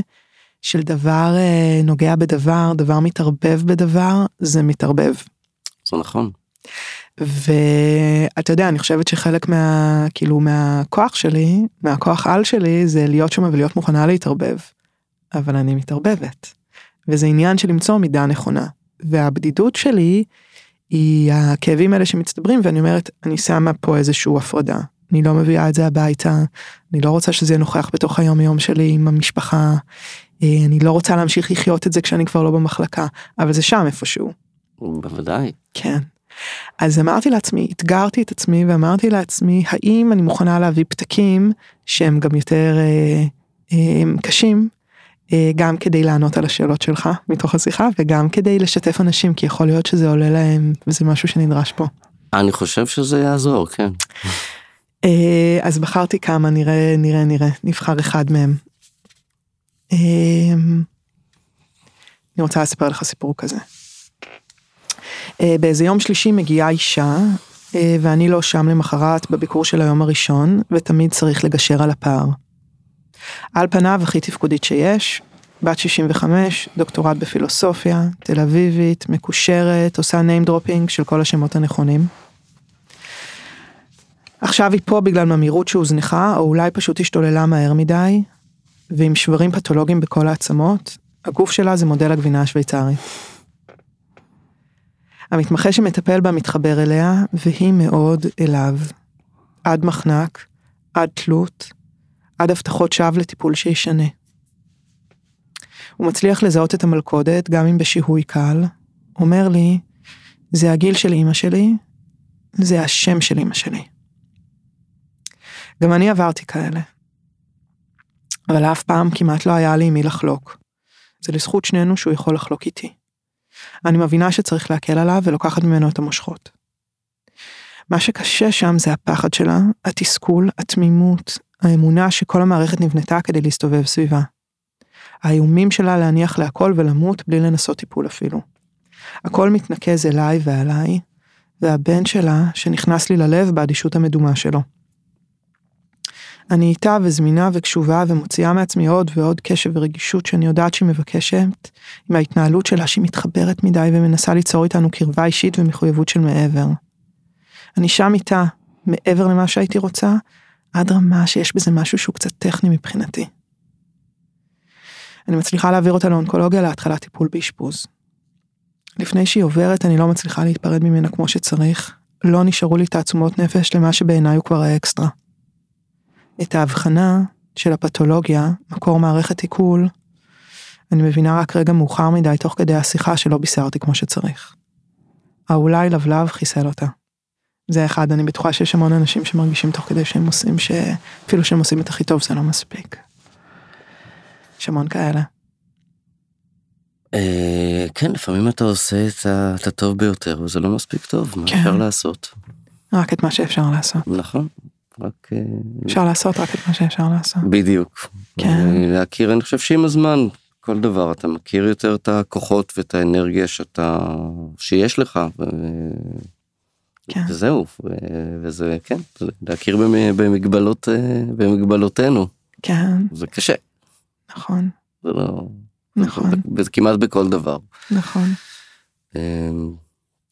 של דבר אה, נוגע בדבר, דבר מתערבב בדבר, זה מתערבב. זה נכון. ואתה יודע, אני חושבת שחלק מה, כאילו, מהכוח שלי, מהכוח על שלי, זה להיות שם ולהיות מוכנה להתערבב. אבל אני מתערבבת. וזה עניין של למצוא מידה נכונה. והבדידות שלי היא הכאבים האלה שמצטברים ואני אומרת אני שמה פה איזושהי הפרדה. אני לא מביאה את זה הביתה, אני לא רוצה שזה יהיה נוכח בתוך היום יום שלי עם המשפחה, אה, אני לא רוצה להמשיך לחיות את זה כשאני כבר לא במחלקה, אבל זה שם איפשהו. בוודאי. כן. אז אמרתי לעצמי, אתגרתי את עצמי ואמרתי לעצמי, האם אני מוכנה להביא פתקים שהם גם יותר אה, אה, קשים, גם כדי לענות על השאלות שלך מתוך השיחה וגם כדי לשתף אנשים כי יכול להיות שזה עולה להם וזה משהו שנדרש פה. אני חושב שזה יעזור כן. אה, אז בחרתי כמה נראה נראה נראה נבחר אחד מהם. אה, אני רוצה לספר לך סיפור כזה. באיזה יום שלישי מגיעה אישה ואני לא שם למחרת בביקור של היום הראשון ותמיד צריך לגשר על הפער. על פניו הכי תפקודית שיש, בת 65, דוקטורט בפילוסופיה, תל אביבית, מקושרת, עושה name dropping של כל השמות הנכונים. עכשיו היא פה בגלל ממהירות שהוזנחה, או אולי פשוט השתוללה מהר מדי, ועם שברים פתולוגיים בכל העצמות, הגוף שלה זה מודל הגבינה השוויצרית. המתמחה שמטפל בה מתחבר אליה, והיא מאוד אליו. עד מחנק, עד תלות, עד הבטחות שווא לטיפול שישנה. הוא מצליח לזהות את המלכודת גם אם בשיהוי קל, אומר לי, זה הגיל של אמא שלי, זה השם של אמא שלי. גם אני עברתי כאלה. אבל אף פעם כמעט לא היה לי עם מי לחלוק. זה לזכות שנינו שהוא יכול לחלוק איתי. אני מבינה שצריך להקל עליו ולוקחת ממנו את המושכות. מה שקשה שם זה הפחד שלה, התסכול, התמימות, האמונה שכל המערכת נבנתה כדי להסתובב סביבה. האיומים שלה להניח להכל ולמות בלי לנסות טיפול אפילו. הכל מתנקז אליי ועליי, והבן שלה שנכנס לי ללב באדישות המדומה שלו. אני איתה וזמינה וקשובה ומוציאה מעצמי עוד ועוד קשב ורגישות שאני יודעת שהיא מבקשת, עם ההתנהלות שלה שהיא מתחברת מדי ומנסה ליצור איתנו קרבה אישית ומחויבות של מעבר. אני שם איתה, מעבר למה שהייתי רוצה, עד רמה שיש בזה משהו שהוא קצת טכני מבחינתי. אני מצליחה להעביר אותה לאונקולוגיה להתחלת טיפול באשפוז. לפני שהיא עוברת אני לא מצליחה להתפרד ממנה כמו שצריך, לא נשארו לי תעצומות נפש למה שבעיניי הוא כבר האקסטרה. את ההבחנה של הפתולוגיה, מקור מערכת עיכול, אני מבינה רק רגע מאוחר מדי תוך כדי השיחה שלא בישרתי כמו שצריך. האולי לבלב חיסל אותה. זה אחד, אני בטוחה שיש המון אנשים שמרגישים תוך כדי שהם עושים, שאפילו שהם עושים את הכי טוב זה לא מספיק. יש המון כאלה. אה, כן, לפעמים אתה עושה את הטוב ביותר וזה לא מספיק טוב, מה כן. אפשר לעשות? רק את מה שאפשר לעשות. נכון. רק... אה, אפשר לעשות רק את מה שאפשר לעשות. בדיוק. כן. להכיר, אני חושב שעם הזמן, כל דבר, אתה מכיר יותר את הכוחות ואת האנרגיה שאתה, שיש לך. כן. וזהו, וזה, כן, להכיר במגבלות, אה, במגבלותינו. כן. זה קשה. נכון. זה לא... נכון, וזה כמעט בכל דבר. נכון. אמ,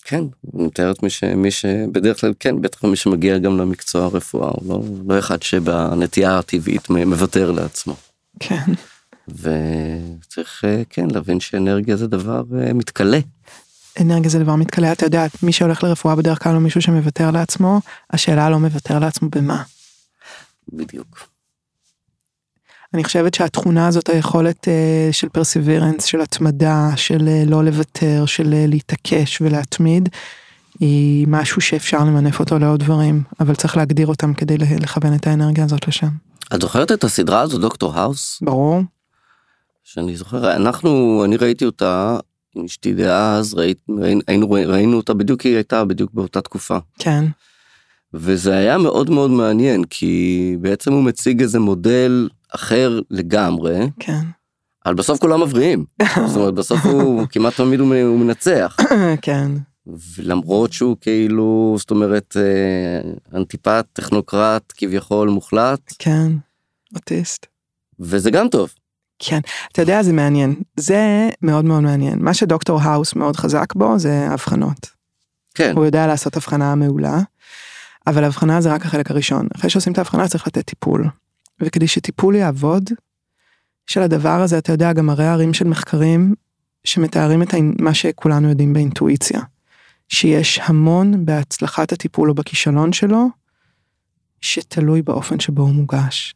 כן, אני מתאר את מי ש... מי שבדרך כלל, כן, בטח מי שמגיע גם למקצוע הרפואה, הוא לא, לא אחד שבנטייה הטבעית מוותר לעצמו. כן. וצריך, אה, כן, להבין שאנרגיה זה דבר אה, מתכלה. אנרגיה זה דבר מתכלה, אתה יודע, מי שהולך לרפואה בדרך כלל הוא מישהו שמוותר לעצמו, השאלה לא מוותר לעצמו במה. בדיוק. אני חושבת שהתכונה הזאת, היכולת אה, של פרסיבירנס, של התמדה, של אה, לא לוותר, של אה, להתעקש ולהתמיד, היא משהו שאפשר למנף אותו לעוד דברים, אבל צריך להגדיר אותם כדי לכוון את האנרגיה הזאת לשם. את זוכרת את הסדרה הזו, דוקטור האוס? ברור? שאני זוכר, אנחנו, אני ראיתי אותה עם אשתי דאז, ראית, ראינו, ראינו אותה בדיוק, היא הייתה בדיוק באותה תקופה. כן, וזה היה מאוד מאוד מעניין, כי בעצם הוא מציג איזה מודל אחר לגמרי, כן. אבל בסוף כולם מבריאים. זאת אומרת, בסוף הוא כמעט תמיד הוא הוא מנצח. כן, ולמרות שהוא כאילו, זאת אומרת, אה, אנטיפט, טכנוקרט כביכול מוחלט, כן, אוטיסט. וזה גם טוב. כן, אתה יודע, זה מעניין. זה מאוד מאוד מעניין. מה שדוקטור האוס מאוד חזק בו זה הבחנות. כן, הוא יודע לעשות הבחנה מעולה, אבל הבחנה זה רק החלק הראשון. אחרי שעושים את ההבחנה צריך לתת טיפול. וכדי שטיפול יעבוד, יש על הדבר הזה, אתה יודע, גם הרי ערים של מחקרים שמתארים את מה שכולנו יודעים באינטואיציה. שיש המון בהצלחת הטיפול או בכישלון שלו, שתלוי באופן שבו הוא מוגש.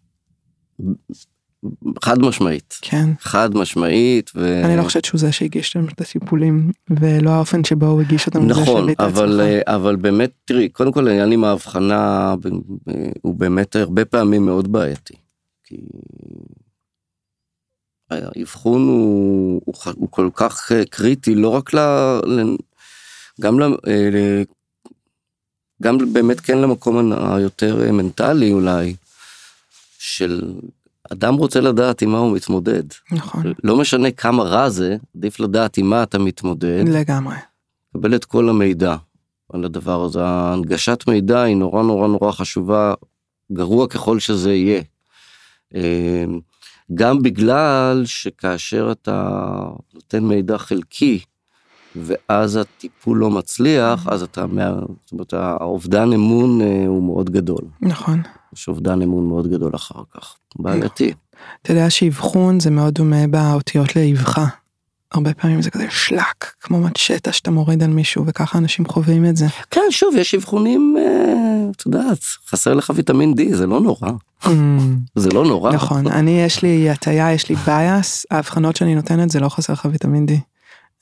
חד משמעית. כן. חד משמעית. ו... אני לא חושבת שהוא זה שהגיש לנו את הטיפולים, ולא האופן שבו הוא הגיש אותם. נכון, אבל. אה, אבל באמת, תראי, קודם כל העניין עם ההבחנה הוא באמת הרבה פעמים מאוד בעייתי. כי האבחון הוא, הוא, הוא כל כך אה, קריטי, לא רק ל... ל גם, ל, אה, ל- גם באמת כן למקום היותר מנטלי אולי, של אדם רוצה לדעת עם מה הוא מתמודד. נכון, לא משנה כמה רע זה, עדיף לדעת עם מה אתה מתמודד. לגמרי. לקבל את כל המידע על הדבר הזה. ההנגשת מידע היא נורא נורא נורא חשובה, גרוע ככל שזה יהיה. אה, גם בגלל שכאשר אתה נותן מידע חלקי, ואז הטיפול לא מצליח, אז אתה, זאת אומרת, האובדן אמון אה, הוא מאוד גדול. נכון. יש אובדן אמון מאוד גדול אחר כך. בעייתי. אתה יודע שאבחון זה מאוד דומה באותיות לאבחה. הרבה פעמים זה כזה שלק, כמו מצ'טה שאתה מוריד על מישהו, וככה אנשים חווים את זה. כן, שוב, יש אבחונים, אה, את יודעת, חסר לך ויטמין D, זה לא נורא. זה לא נורא. נכון, אני יש לי הטיה, יש לי bias, האבחנות שאני נותנת זה לא חסר לך ויטמין D.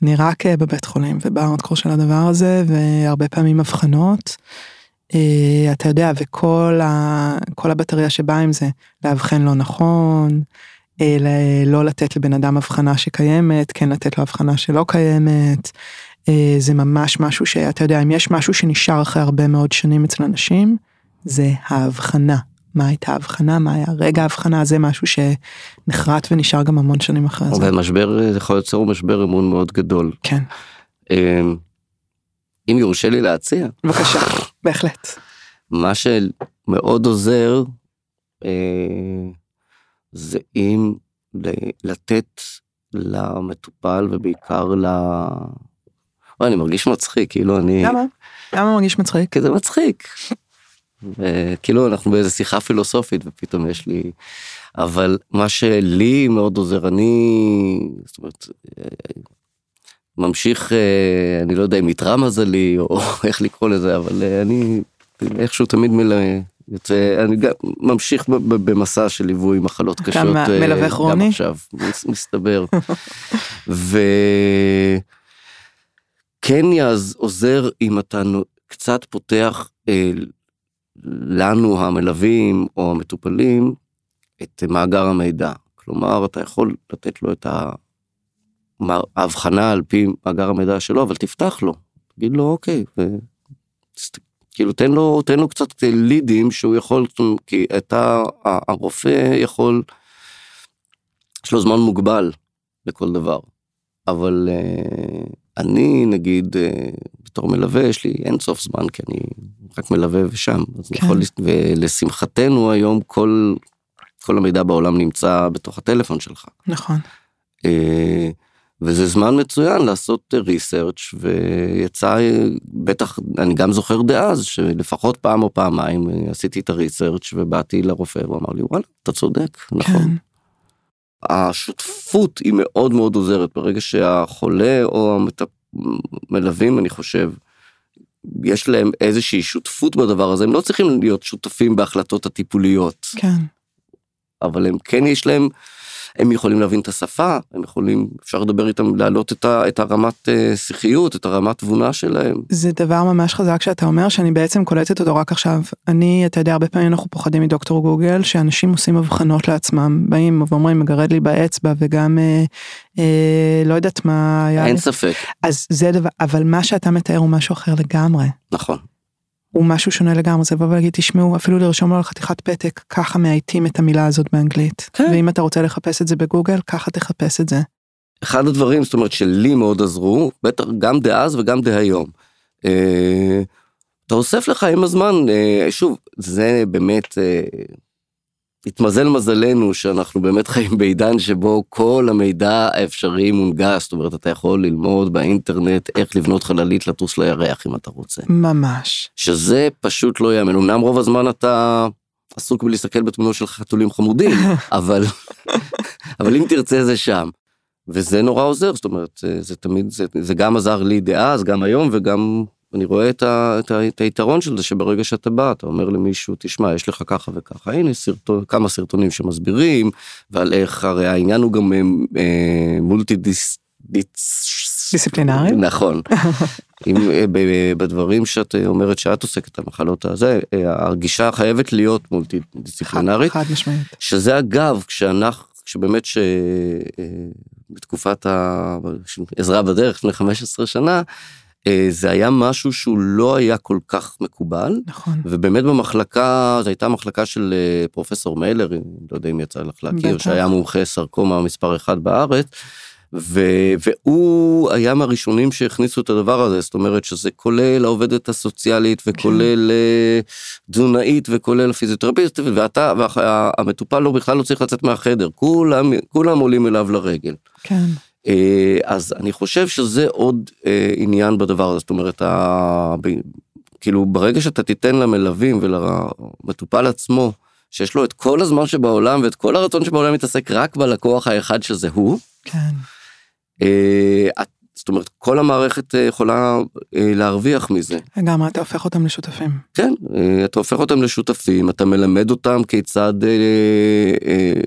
אני רק אה, בבית חולים ובארדקור של הדבר הזה, והרבה פעמים אבחנות. אה, אתה יודע, וכל ה, הבטריה שבאה עם זה, לאבחן לא נכון, אה, לא לתת לבן אדם הבחנה שקיימת, כן לתת לו הבחנה שלא קיימת. אה, זה ממש משהו שאתה יודע, אם יש משהו שנשאר אחרי הרבה מאוד שנים אצל אנשים, זה ההבחנה. מה הייתה ההבחנה, מה היה רגע ההבחנה, זה משהו שנחרט ונשאר גם המון שנים אחרי זה. ומשבר, זה יכול ליצור משבר אמון מאוד גדול. כן, אם יורשה לי להציע, בבקשה, בהחלט. מה שמאוד עוזר אה, זה אם לתת למטופל ובעיקר ל... אוי, אני מרגיש מצחיק, כאילו אני... למה? למה מרגיש מצחיק? כי זה מצחיק. כאילו אנחנו באיזה שיחה פילוסופית ופתאום יש לי אבל מה שלי מאוד עוזר אני זאת אומרת אה, ממשיך אה, אני לא יודע אם איתרע מזלי או איך לקרוא לזה אבל אה, אני איכשהו תמיד מלא יוצא אני גם ממשיך במסע של ליווי מחלות אתה קשות אה, מלווה גם כרוני? עכשיו מס- מסתבר. וכן יעז עוזר אם אתה קצת פותח אה, לנו המלווים או המטופלים את מאגר המידע. כלומר, אתה יכול לתת לו את ה- ההבחנה על פי מאגר המידע שלו, אבל תפתח לו, תגיד לו אוקיי, ו... כאילו תן לו, תן לו קצת לידים שהוא יכול, כי אתה, הרופא יכול, יש לו זמן מוגבל לכל דבר, אבל uh, אני נגיד uh, בתור מלווה יש לי אין סוף זמן כי אני רק מלווה ושם, אז כן. יכול, ולשמחתנו היום כל, כל המידע בעולם נמצא בתוך הטלפון שלך. נכון. אה, וזה זמן מצוין לעשות ריסרצ' ויצא, בטח, אני גם זוכר דאז, שלפחות פעם או פעמיים אה, עשיתי את הריסרצ' ובאתי לרופא והוא אמר לי, וואלה, אתה צודק, נכון. כן. השותפות היא מאוד מאוד עוזרת ברגע שהחולה או המלווים, אני חושב, יש להם איזושהי שותפות בדבר הזה, הם לא צריכים להיות שותפים בהחלטות הטיפוליות, כן. אבל הם כן יש להם, הם יכולים להבין את השפה, הם יכולים, אפשר לדבר איתם, להעלות את, ה, את הרמת אה, שיחיות, את הרמת תבונה שלהם. זה דבר ממש חזק שאתה אומר שאני בעצם קולטת אותו רק עכשיו. אני, אתה יודע, הרבה פעמים אנחנו פוחדים מדוקטור גוגל, שאנשים עושים הבחנות לעצמם, באים ואומרים, מגרד לי באצבע וגם, אה, אה, לא יודעת מה היה. אין לי." ספק, אז זה דבר, אבל מה שאתה מתאר הוא משהו אחר לגמרי. נכון. הוא משהו שונה לגמרי, זה לבוא ולהגיד, תשמעו, אפילו לרשום לו על חתיכת פתק, ככה מאייתים את המילה הזאת באנגלית. כן. ואם אתה רוצה לחפש את זה בגוגל, ככה תחפש את זה. אחד הדברים, זאת אומרת, שלי מאוד עזרו, בטח גם דאז וגם דהיום. אה, אתה אוסף לך עם הזמן, אה, שוב, זה באמת, אה, התמזל מזלנו שאנחנו באמת חיים בעידן שבו כל המידע האפשרי מונגש, זאת אומרת, אתה יכול ללמוד באינטרנט איך לבנות חללית לטוס לירח אם אתה רוצה. ממש. שזה פשוט לא יאמן. אמנם רוב הזמן אתה עסוק בלהסתכל בתמונות של חתולים חמודים, אבל, אבל אם תרצה זה שם. וזה נורא עוזר, זאת אומרת, זה, זה תמיד, זה, זה גם עזר לי דאז, גם היום, וגם אני רואה את, ה, את, ה, את היתרון של זה, שברגע שאתה בא, אתה אומר למישהו, תשמע, יש לך ככה וככה, הנה סרטון, כמה סרטונים שמסבירים, ועל איך, הרי העניין הוא גם אה, מולטי דיס... דיס... דיסציפלינרי? נכון. אם אה, ב- בדברים שאת אה, אומרת שאת עוסקת המחלות הזה, אה, הגישה חייבת להיות מולטי דיסציפלינרית, חד משמעית. שזה אגב, כשאנחנו, כשבאמת שבתקופת העזרה בדרך לפני 15 שנה, אה, זה היה משהו שהוא לא היה כל כך מקובל, נכון. ובאמת במחלקה, זו הייתה מחלקה של אה, פרופסור מיילר, אני לא יודע אם יצא לך להכיר. שהיה מומחה סרקומה מספר אחד בארץ, ו, והוא היה מהראשונים שהכניסו את הדבר הזה, זאת אומרת שזה כולל העובדת הסוציאלית וכולל אה, תזונאית וכולל פיזיותרפיסט, ואתה, והמטופל לא בכלל לא צריך לצאת מהחדר, כולם, כולם עולים אליו לרגל. כן. אה, אז אני חושב שזה עוד אה, עניין בדבר הזה, זאת אומרת, ה... כאילו ברגע שאתה תיתן למלווים ולמטופל עצמו, שיש לו את כל הזמן שבעולם ואת כל הרצון שבעולם להתעסק רק בלקוח האחד שזה הוא, כן. את- זאת אומרת, כל המערכת אה, יכולה אה, להרוויח מזה. לגמרי, אתה הופך אותם לשותפים. כן, אה, אתה הופך אותם לשותפים, אתה מלמד אותם כיצד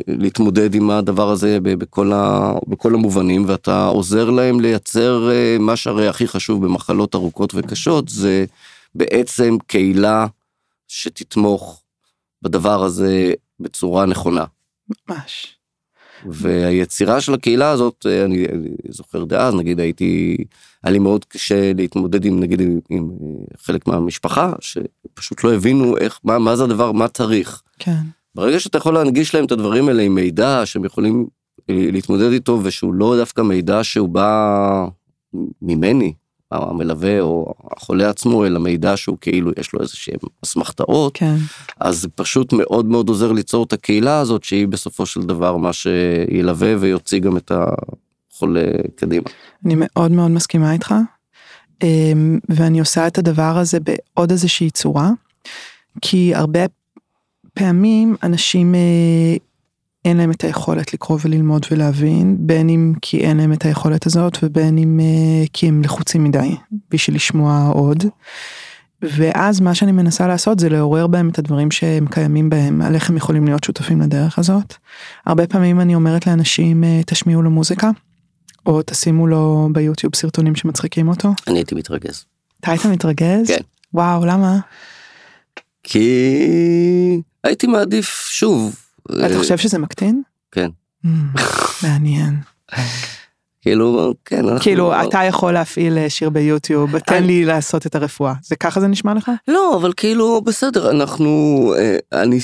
להתמודד עם הדבר הזה בכל, ה, בכל המובנים, ואתה עוזר להם לייצר מה שהרי הכי חשוב במחלות ארוכות וקשות, זה בעצם קהילה שתתמוך בדבר הזה בצורה נכונה. ממש. והיצירה של הקהילה הזאת, אה, אני, אני זוכר דאז, נגיד הייתי, היה לי מאוד קשה להתמודד עם, נגיד, עם, עם אה, חלק מהמשפחה, שפשוט לא הבינו איך, מה, מה זה הדבר, מה צריך. כן. ברגע שאתה יכול להנגיש להם את הדברים האלה עם מידע שהם יכולים אה, להתמודד איתו, ושהוא לא דווקא מידע שהוא בא ממני, המלווה או החולה עצמו, אלא מידע שהוא כאילו יש לו איזה שהם אסמכתאות, כן. אז זה פשוט מאוד מאוד עוזר ליצור את הקהילה הזאת שהיא בסופו של דבר מה שילווה ויוציא גם את החולה קדימה. אני מאוד מאוד מסכימה איתך, אמ, ואני עושה את הדבר הזה בעוד איזושהי צורה, כי הרבה פעמים אנשים אה, אין להם את היכולת לקרוא וללמוד ולהבין, בין אם כי אין להם את היכולת הזאת ובין אם אה, כי הם לחוצים מדי בשביל לשמוע עוד. ואז מה שאני מנסה לעשות זה לעורר בהם את הדברים שהם קיימים בהם, על איך הם יכולים להיות שותפים לדרך הזאת. הרבה פעמים אני אומרת לאנשים, אה, תשמיעו לו מוזיקה, או תשימו לו ביוטיוב סרטונים שמצחיקים אותו. אני הייתי מתרגז. אתה היית מתרגז? כן. וואו, למה? כי הייתי מעדיף שוב. אתה אה, חושב שזה מקטין? כן. Mm, מעניין. כאילו, כן. כאילו, אתה יכול להפעיל אה, שיר ביוטיוב, תן אני- לי לעשות את הרפואה. זה ככה זה נשמע לך? לא, אבל כאילו, בסדר, אנחנו, אה, אני,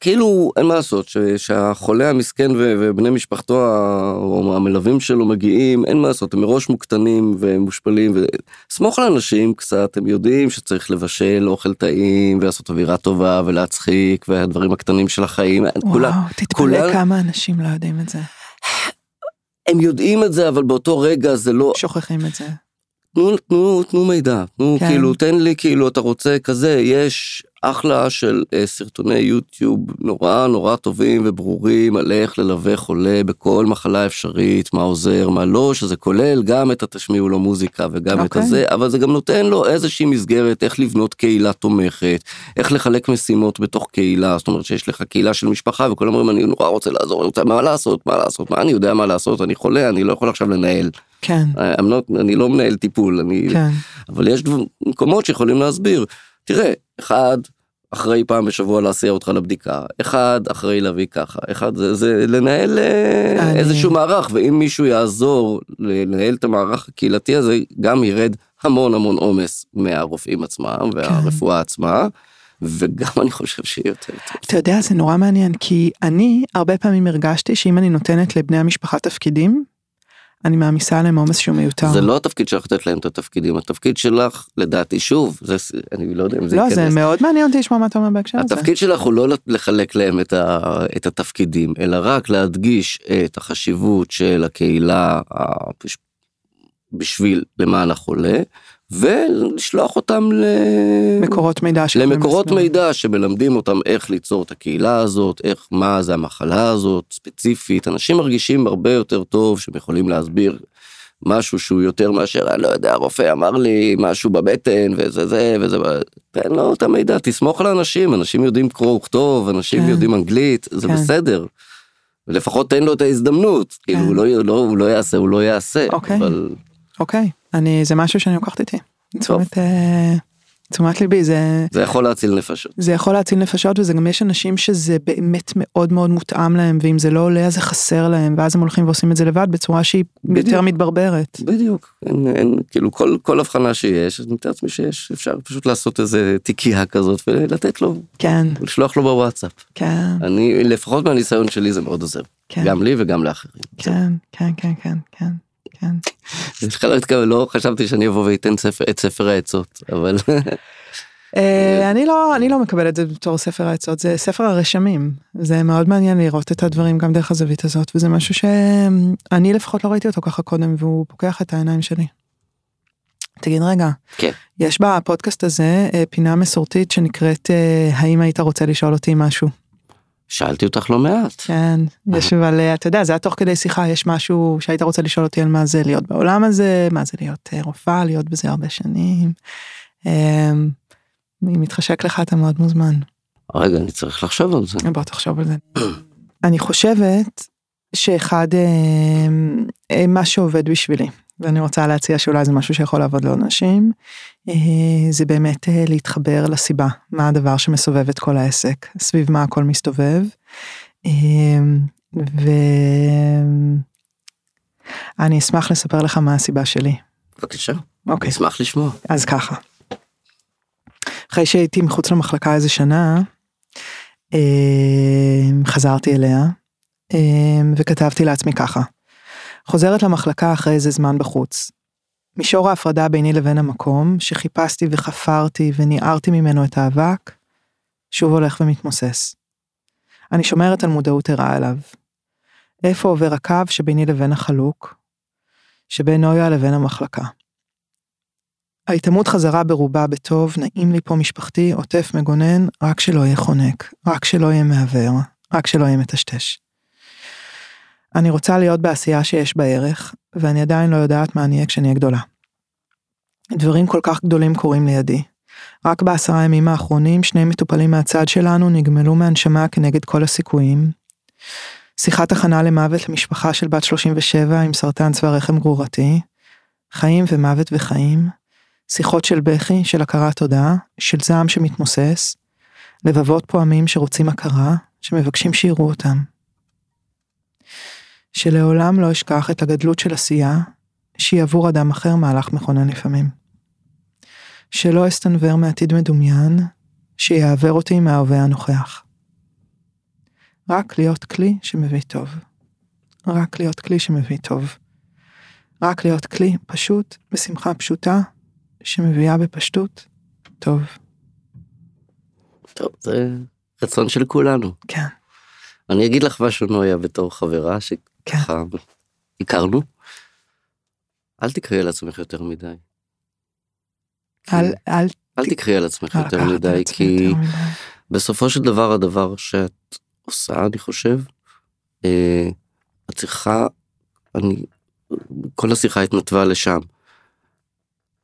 כאילו, אין מה לעשות, ש, שהחולה המסכן ו, ובני משפחתו ה- או המלווים שלו מגיעים, אין מה לעשות, הם מראש מוקטנים ומושפלים, וסמוך על אנשים קצת, הם יודעים שצריך לבשל אוכל טעים, ולעשות אווירה טובה, ולהצחיק, והדברים הקטנים של החיים, כולם, וואו, תתפלא כולם- כמה אנשים לא יודעים את זה. הם יודעים את זה, אבל באותו רגע זה לא... שוכחים את זה. תנו, תנו, תנו מידע, תנו, כן. כאילו, תן לי, כאילו, אתה רוצה כזה, יש אחלה של אה, סרטוני יוטיוב נורא נורא טובים וברורים על איך ללווה חולה בכל מחלה אפשרית, מה עוזר, מה לא, שזה כולל גם את התשמיעו לו מוזיקה וגם את אוקיי. הזה, אבל זה גם נותן לו איזושהי מסגרת, איך לבנות קהילה תומכת, איך לחלק משימות בתוך קהילה, זאת אומרת שיש לך קהילה של משפחה וכולם אומרים, אני נורא רוצה לעזור, אני רוצה, מה לעשות, מה לעשות, מה אני יודע מה לעשות, אני חולה, אני לא יכול עכשיו לנהל. כן, I'm not, אני לא מנהל טיפול, אני... כן, אבל יש מקומות שיכולים להסביר. תראה, אחד אחראי פעם בשבוע להסיע אותך לבדיקה, אחד אחראי להביא ככה, אחד זה, זה לנהל אה, אני- איזשהו מערך, ואם מישהו יעזור לנהל את המערך הקהילתי הזה, גם ירד המון המון עומס מהרופאים עצמם והרפואה עצמה, וגם אני חושב שיהיה יותר טוב. אתה יודע, זה נורא מעניין, כי אני הרבה פעמים הרגשתי שאם אני נותנת לבני המשפחה תפקידים, אני מעמיסה עליהם עומס שהוא מיותר. זה לא התפקיד שלך לתת להם את התפקידים, התפקיד שלך, לדעתי, שוב, זה, אני לא יודע אם זה לא, זה ייכנס. מאוד מעניין אותי לשמוע מה אתה אומר בהקשר הזה. התפקיד שלך הוא לא לחלק להם את, ה, את התפקידים, אלא רק להדגיש את החשיבות של הקהילה בשביל למען החולה, ולשלוח אותם ל... מקורות מידע. למקורות להסביר. מידע שמלמדים אותם איך ליצור את הקהילה הזאת, איך, מה זה המחלה הזאת, ספציפית. אנשים מרגישים הרבה יותר טוב שהם יכולים להסביר משהו שהוא יותר מאשר, אני לא יודע, הרופא אמר לי משהו בבטן וזה זה וזה, תן לו את המידע, תסמוך על האנשים, אנשים יודעים קרוא וכתוב, אנשים כן. יודעים אנגלית, זה כן. בסדר. ולפחות תן לו את ההזדמנות, כאילו הוא לא, לא, הוא לא יעשה, הוא לא יעשה, אוקיי. אבל אוקיי, אני, זה משהו שאני לוקחת איתי. טוב. תשומת, אה, תשומת ליבי, זה, זה יכול להציל נפשות. זה יכול להציל נפשות וזה גם יש אנשים שזה באמת מאוד מאוד מותאם להם ואם זה לא עולה אז זה חסר להם ואז הם הולכים ועושים את זה לבד בצורה שהיא בדיוק. יותר מתברברת. בדיוק, אין, אין, כאילו כל, כל הבחנה שיש, אני מתאר לעצמי שיש, אפשר פשוט לעשות איזה תיקייה כזאת ולתת לו, כן, לשלוח לו בוואטסאפ. כן, אני, לפחות מהניסיון שלי זה מאוד עוזר, כן, גם לי וגם לאחרים. כן, כן, כן, כן, כן, כן. לך לא התכוון, לא חשבתי שאני אבוא ואתן את ספר העצות, אבל אה, אני לא, אני לא מקבלת את זה בתור ספר העצות, זה ספר הרשמים. זה מאוד מעניין לראות את הדברים גם דרך הזווית הזאת, וזה משהו שאני לפחות לא ראיתי אותו ככה קודם, והוא פוקח את העיניים שלי. תגיד רגע, כן. יש בפודקאסט הזה אה, פינה מסורתית שנקראת אה, האם היית רוצה לשאול אותי משהו? שאלתי אותך לא מעט. כן, יש אבל אה, אתה יודע זה היה תוך כדי שיחה יש משהו שהיית רוצה לשאול אותי על מה זה להיות בעולם הזה, מה זה להיות אה, רופאה, להיות בזה הרבה שנים. אה, אם מתחשק לך אתה מאוד מוזמן. רגע, אני צריך לחשוב על זה. בוא תחשוב על זה. אני חושבת שאחד אה, אה, מה שעובד בשבילי ואני רוצה להציע שאולי זה משהו שיכול לעבוד לעוד אנשים אה, זה באמת אה, להתחבר לסיבה מה הדבר שמסובב את כל העסק סביב מה הכל מסתובב. אה, ואני אשמח לספר לך מה הסיבה שלי. בבקשה, אוקיי. אשמח לשמוע. אז ככה. אחרי שהייתי מחוץ למחלקה איזה שנה, אה, חזרתי אליה אה, וכתבתי לעצמי ככה. חוזרת למחלקה אחרי איזה זמן בחוץ. מישור ההפרדה ביני לבין המקום, שחיפשתי וחפרתי וניערתי ממנו את האבק, שוב הולך ומתמוסס. אני שומרת על מודעות ערה אליו. איפה עובר הקו שביני לבין החלוק, שבין נויה לבין המחלקה. ההיטמעות חזרה ברובה בטוב, נעים לי פה משפחתי, עוטף מגונן, רק שלא יהיה חונק, רק שלא יהיה מעוור, רק שלא יהיה מטשטש. אני רוצה להיות בעשייה שיש בה ערך, ואני עדיין לא יודעת מה אני אהיה כשאני אהיה גדולה. דברים כל כך גדולים קורים לידי. רק בעשרה הימים האחרונים שני מטופלים מהצד שלנו נגמלו מהנשמה כנגד כל הסיכויים. שיחת הכנה למוות למשפחה של בת 37 עם סרטן צוואר רחם גרורתי. חיים ומוות וחיים. שיחות של בכי, של הכרת תודה, של זעם שמתמוסס, לבבות פועמים שרוצים הכרה, שמבקשים שיראו אותם. שלעולם לא אשכח את הגדלות של עשייה, שהיא עבור אדם אחר מהלך מכונן לפעמים. שלא אסתנוור מעתיד מדומיין, שיעוור אותי מההווה הנוכח. רק להיות כלי שמביא טוב. רק להיות כלי שמביא טוב. רק להיות כלי פשוט, בשמחה פשוטה, שמביאה בפשטות, טוב. טוב, זה רצון של כולנו. כן, אני אגיד לך משהו נויה בתור חברה שככה הכרנו, אל תקראי על עצמך יותר מדי. אל, אל, אל תקראי על עצמך אל יותר לקחת על מדי, כי יותר מדי. בסופו של דבר הדבר שאת עושה, אני חושב, אה, את צריכה, אני, כל השיחה התנתבה לשם.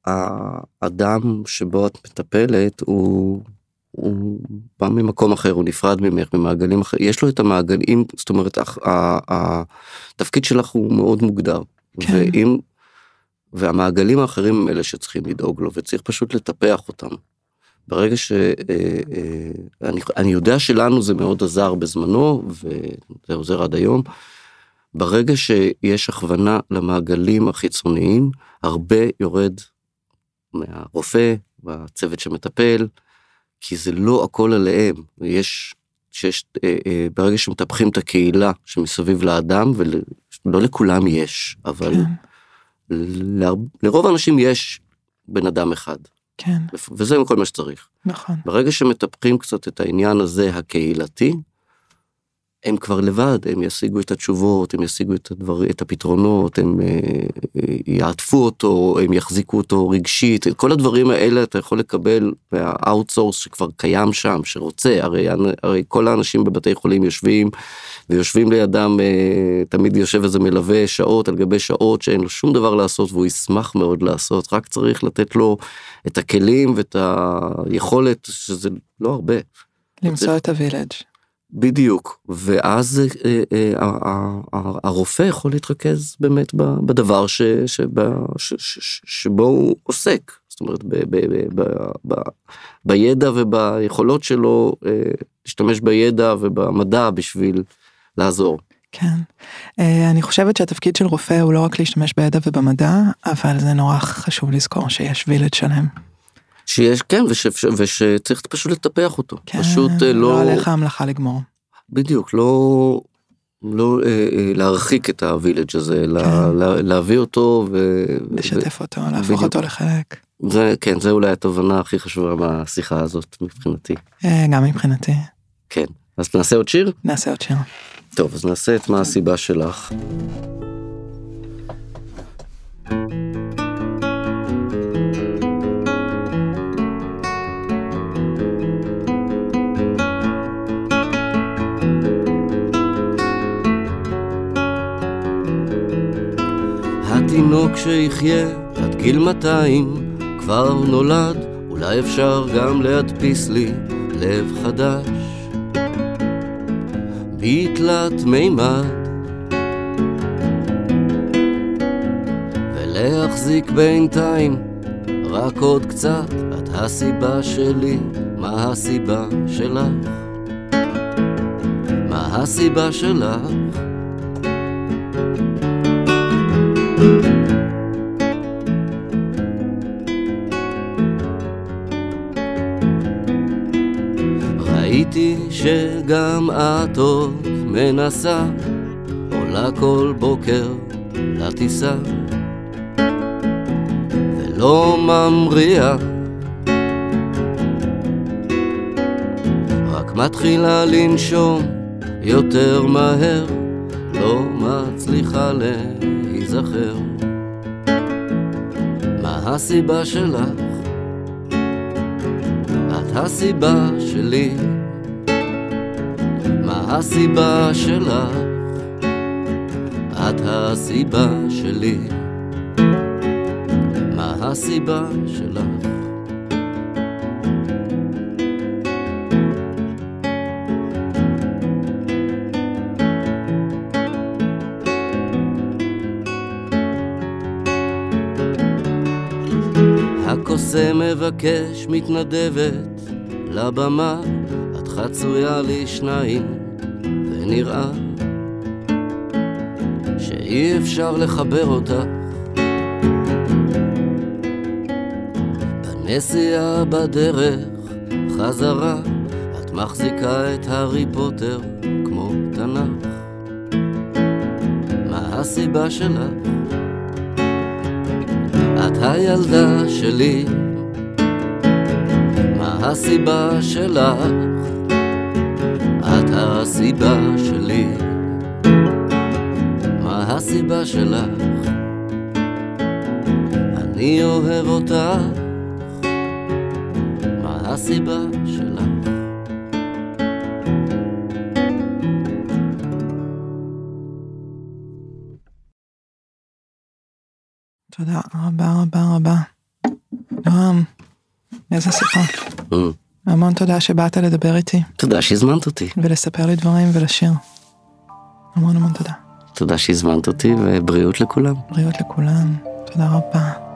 האדם שבו את מטפלת הוא, הוא בא ממקום אחר, הוא נפרד ממך, ממעגלים אחרים, יש לו את המעגלים, זאת אומרת, התפקיד שלך הוא מאוד מוגדר. כן. ואם, והמעגלים האחרים הם אלה שצריכים לדאוג לו, וצריך פשוט לטפח אותם. ברגע ש... אה, אה, אני, אני יודע שלנו זה מאוד עזר בזמנו, וזה עוזר עד היום. ברגע שיש הכוונה למעגלים החיצוניים, הרבה יורד מהרופא והצוות שמטפל, כי זה לא הכל עליהם. יש, שיש, אה, אה, ברגע שמטפחים את הקהילה שמסביב לאדם, ולא לכולם יש, אבל כן, ל- לרוב האנשים יש בן אדם אחד, כן, וזה כל מה שצריך. נכון. ברגע שמטפחים קצת את העניין הזה הקהילתי, הם כבר לבד, הם ישיגו את התשובות, הם ישיגו את, הדבר, את הפתרונות, הם אה, אה, יעטפו אותו, הם יחזיקו אותו רגשית, את כל הדברים האלה אתה יכול לקבל מה outsource שכבר קיים שם, שרוצה, הרי, הרי כל האנשים בבתי חולים יושבים, ויושבים לידם, אה, תמיד יושב איזה מלווה שעות על גבי שעות שאין לו שום דבר לעשות והוא ישמח מאוד לעשות, רק צריך לתת לו את הכלים ואת היכולת, שזה לא הרבה. למצוא את הווילג'. בדיוק, ואז אה, אה, ה- ה- ה- הרופא יכול להתרכז באמת בדבר ש, שבה, ש, ש, ש, שבו הוא עוסק, זאת אומרת ב, ב, ב, ב, בידע וביכולות שלו אה, להשתמש בידע ובמדע בשביל לעזור. כן. אה, אני חושבת שהתפקיד של רופא הוא לא רק להשתמש בידע ובמדע, אבל זה נורא חשוב לזכור שיש וילג' שלם. שיש, כן, וש, וש, ושצריך פשוט לטפח אותו, כן, פשוט אה, לא לא, עליך המלאכה לגמור. בדיוק, לא, לא אה, אה, להרחיק את הווילג' הזה, כן. לה, להביא אותו ו... לשתף אותו, להפוך בדיוק. אותו לחלק. זה כן זה אולי התובנה הכי חשובה מהשיחה הזאת מבחינתי. אה, גם מבחינתי. כן. אז נעשה עוד שיר? נעשה עוד שיר. טוב אז נעשה את מה הסיבה שלך. התינוק שיחיה עד גיל 200 כבר נולד, אולי אפשר גם להדפיס לי לב חדש. בתלת מימד ולהחזיק בינתיים רק עוד קצת את הסיבה שלי, מה הסיבה שלך? מה הסיבה שלך? שגם את עוד מנסה, עולה כל בוקר לטיסה, ולא ממריאה. רק מתחילה לנשום יותר מהר, לא מצליחה להיזכר. מה הסיבה שלך? את הסיבה שלי. הסיבה שלך? את הסיבה שלי. מה הסיבה שלך? הקוסם מבקש מתנדבת לבמה, את חצויה לי שניים, ונראה שאי אפשר לחבר אותך. בנסיעה בדרך חזרה, את מחזיקה את הארי פוטר כמו תנ"ך. מה הסיבה שלך? את הילדה שלי, מה הסיבה שלך? את הסיבה שלי, מה הסיבה שלך? אני אוהב אותך, מה הסיבה שלך? תודה רבה רבה רבה. נועם, איזה שיחה. המון תודה שבאת לדבר איתי תודה שהזמנת אותי. ולספר לי דברים ולשיר. המון המון תודה. תודה שהזמנת אותי ובריאות לכולם. בריאות לכולם. תודה רבה.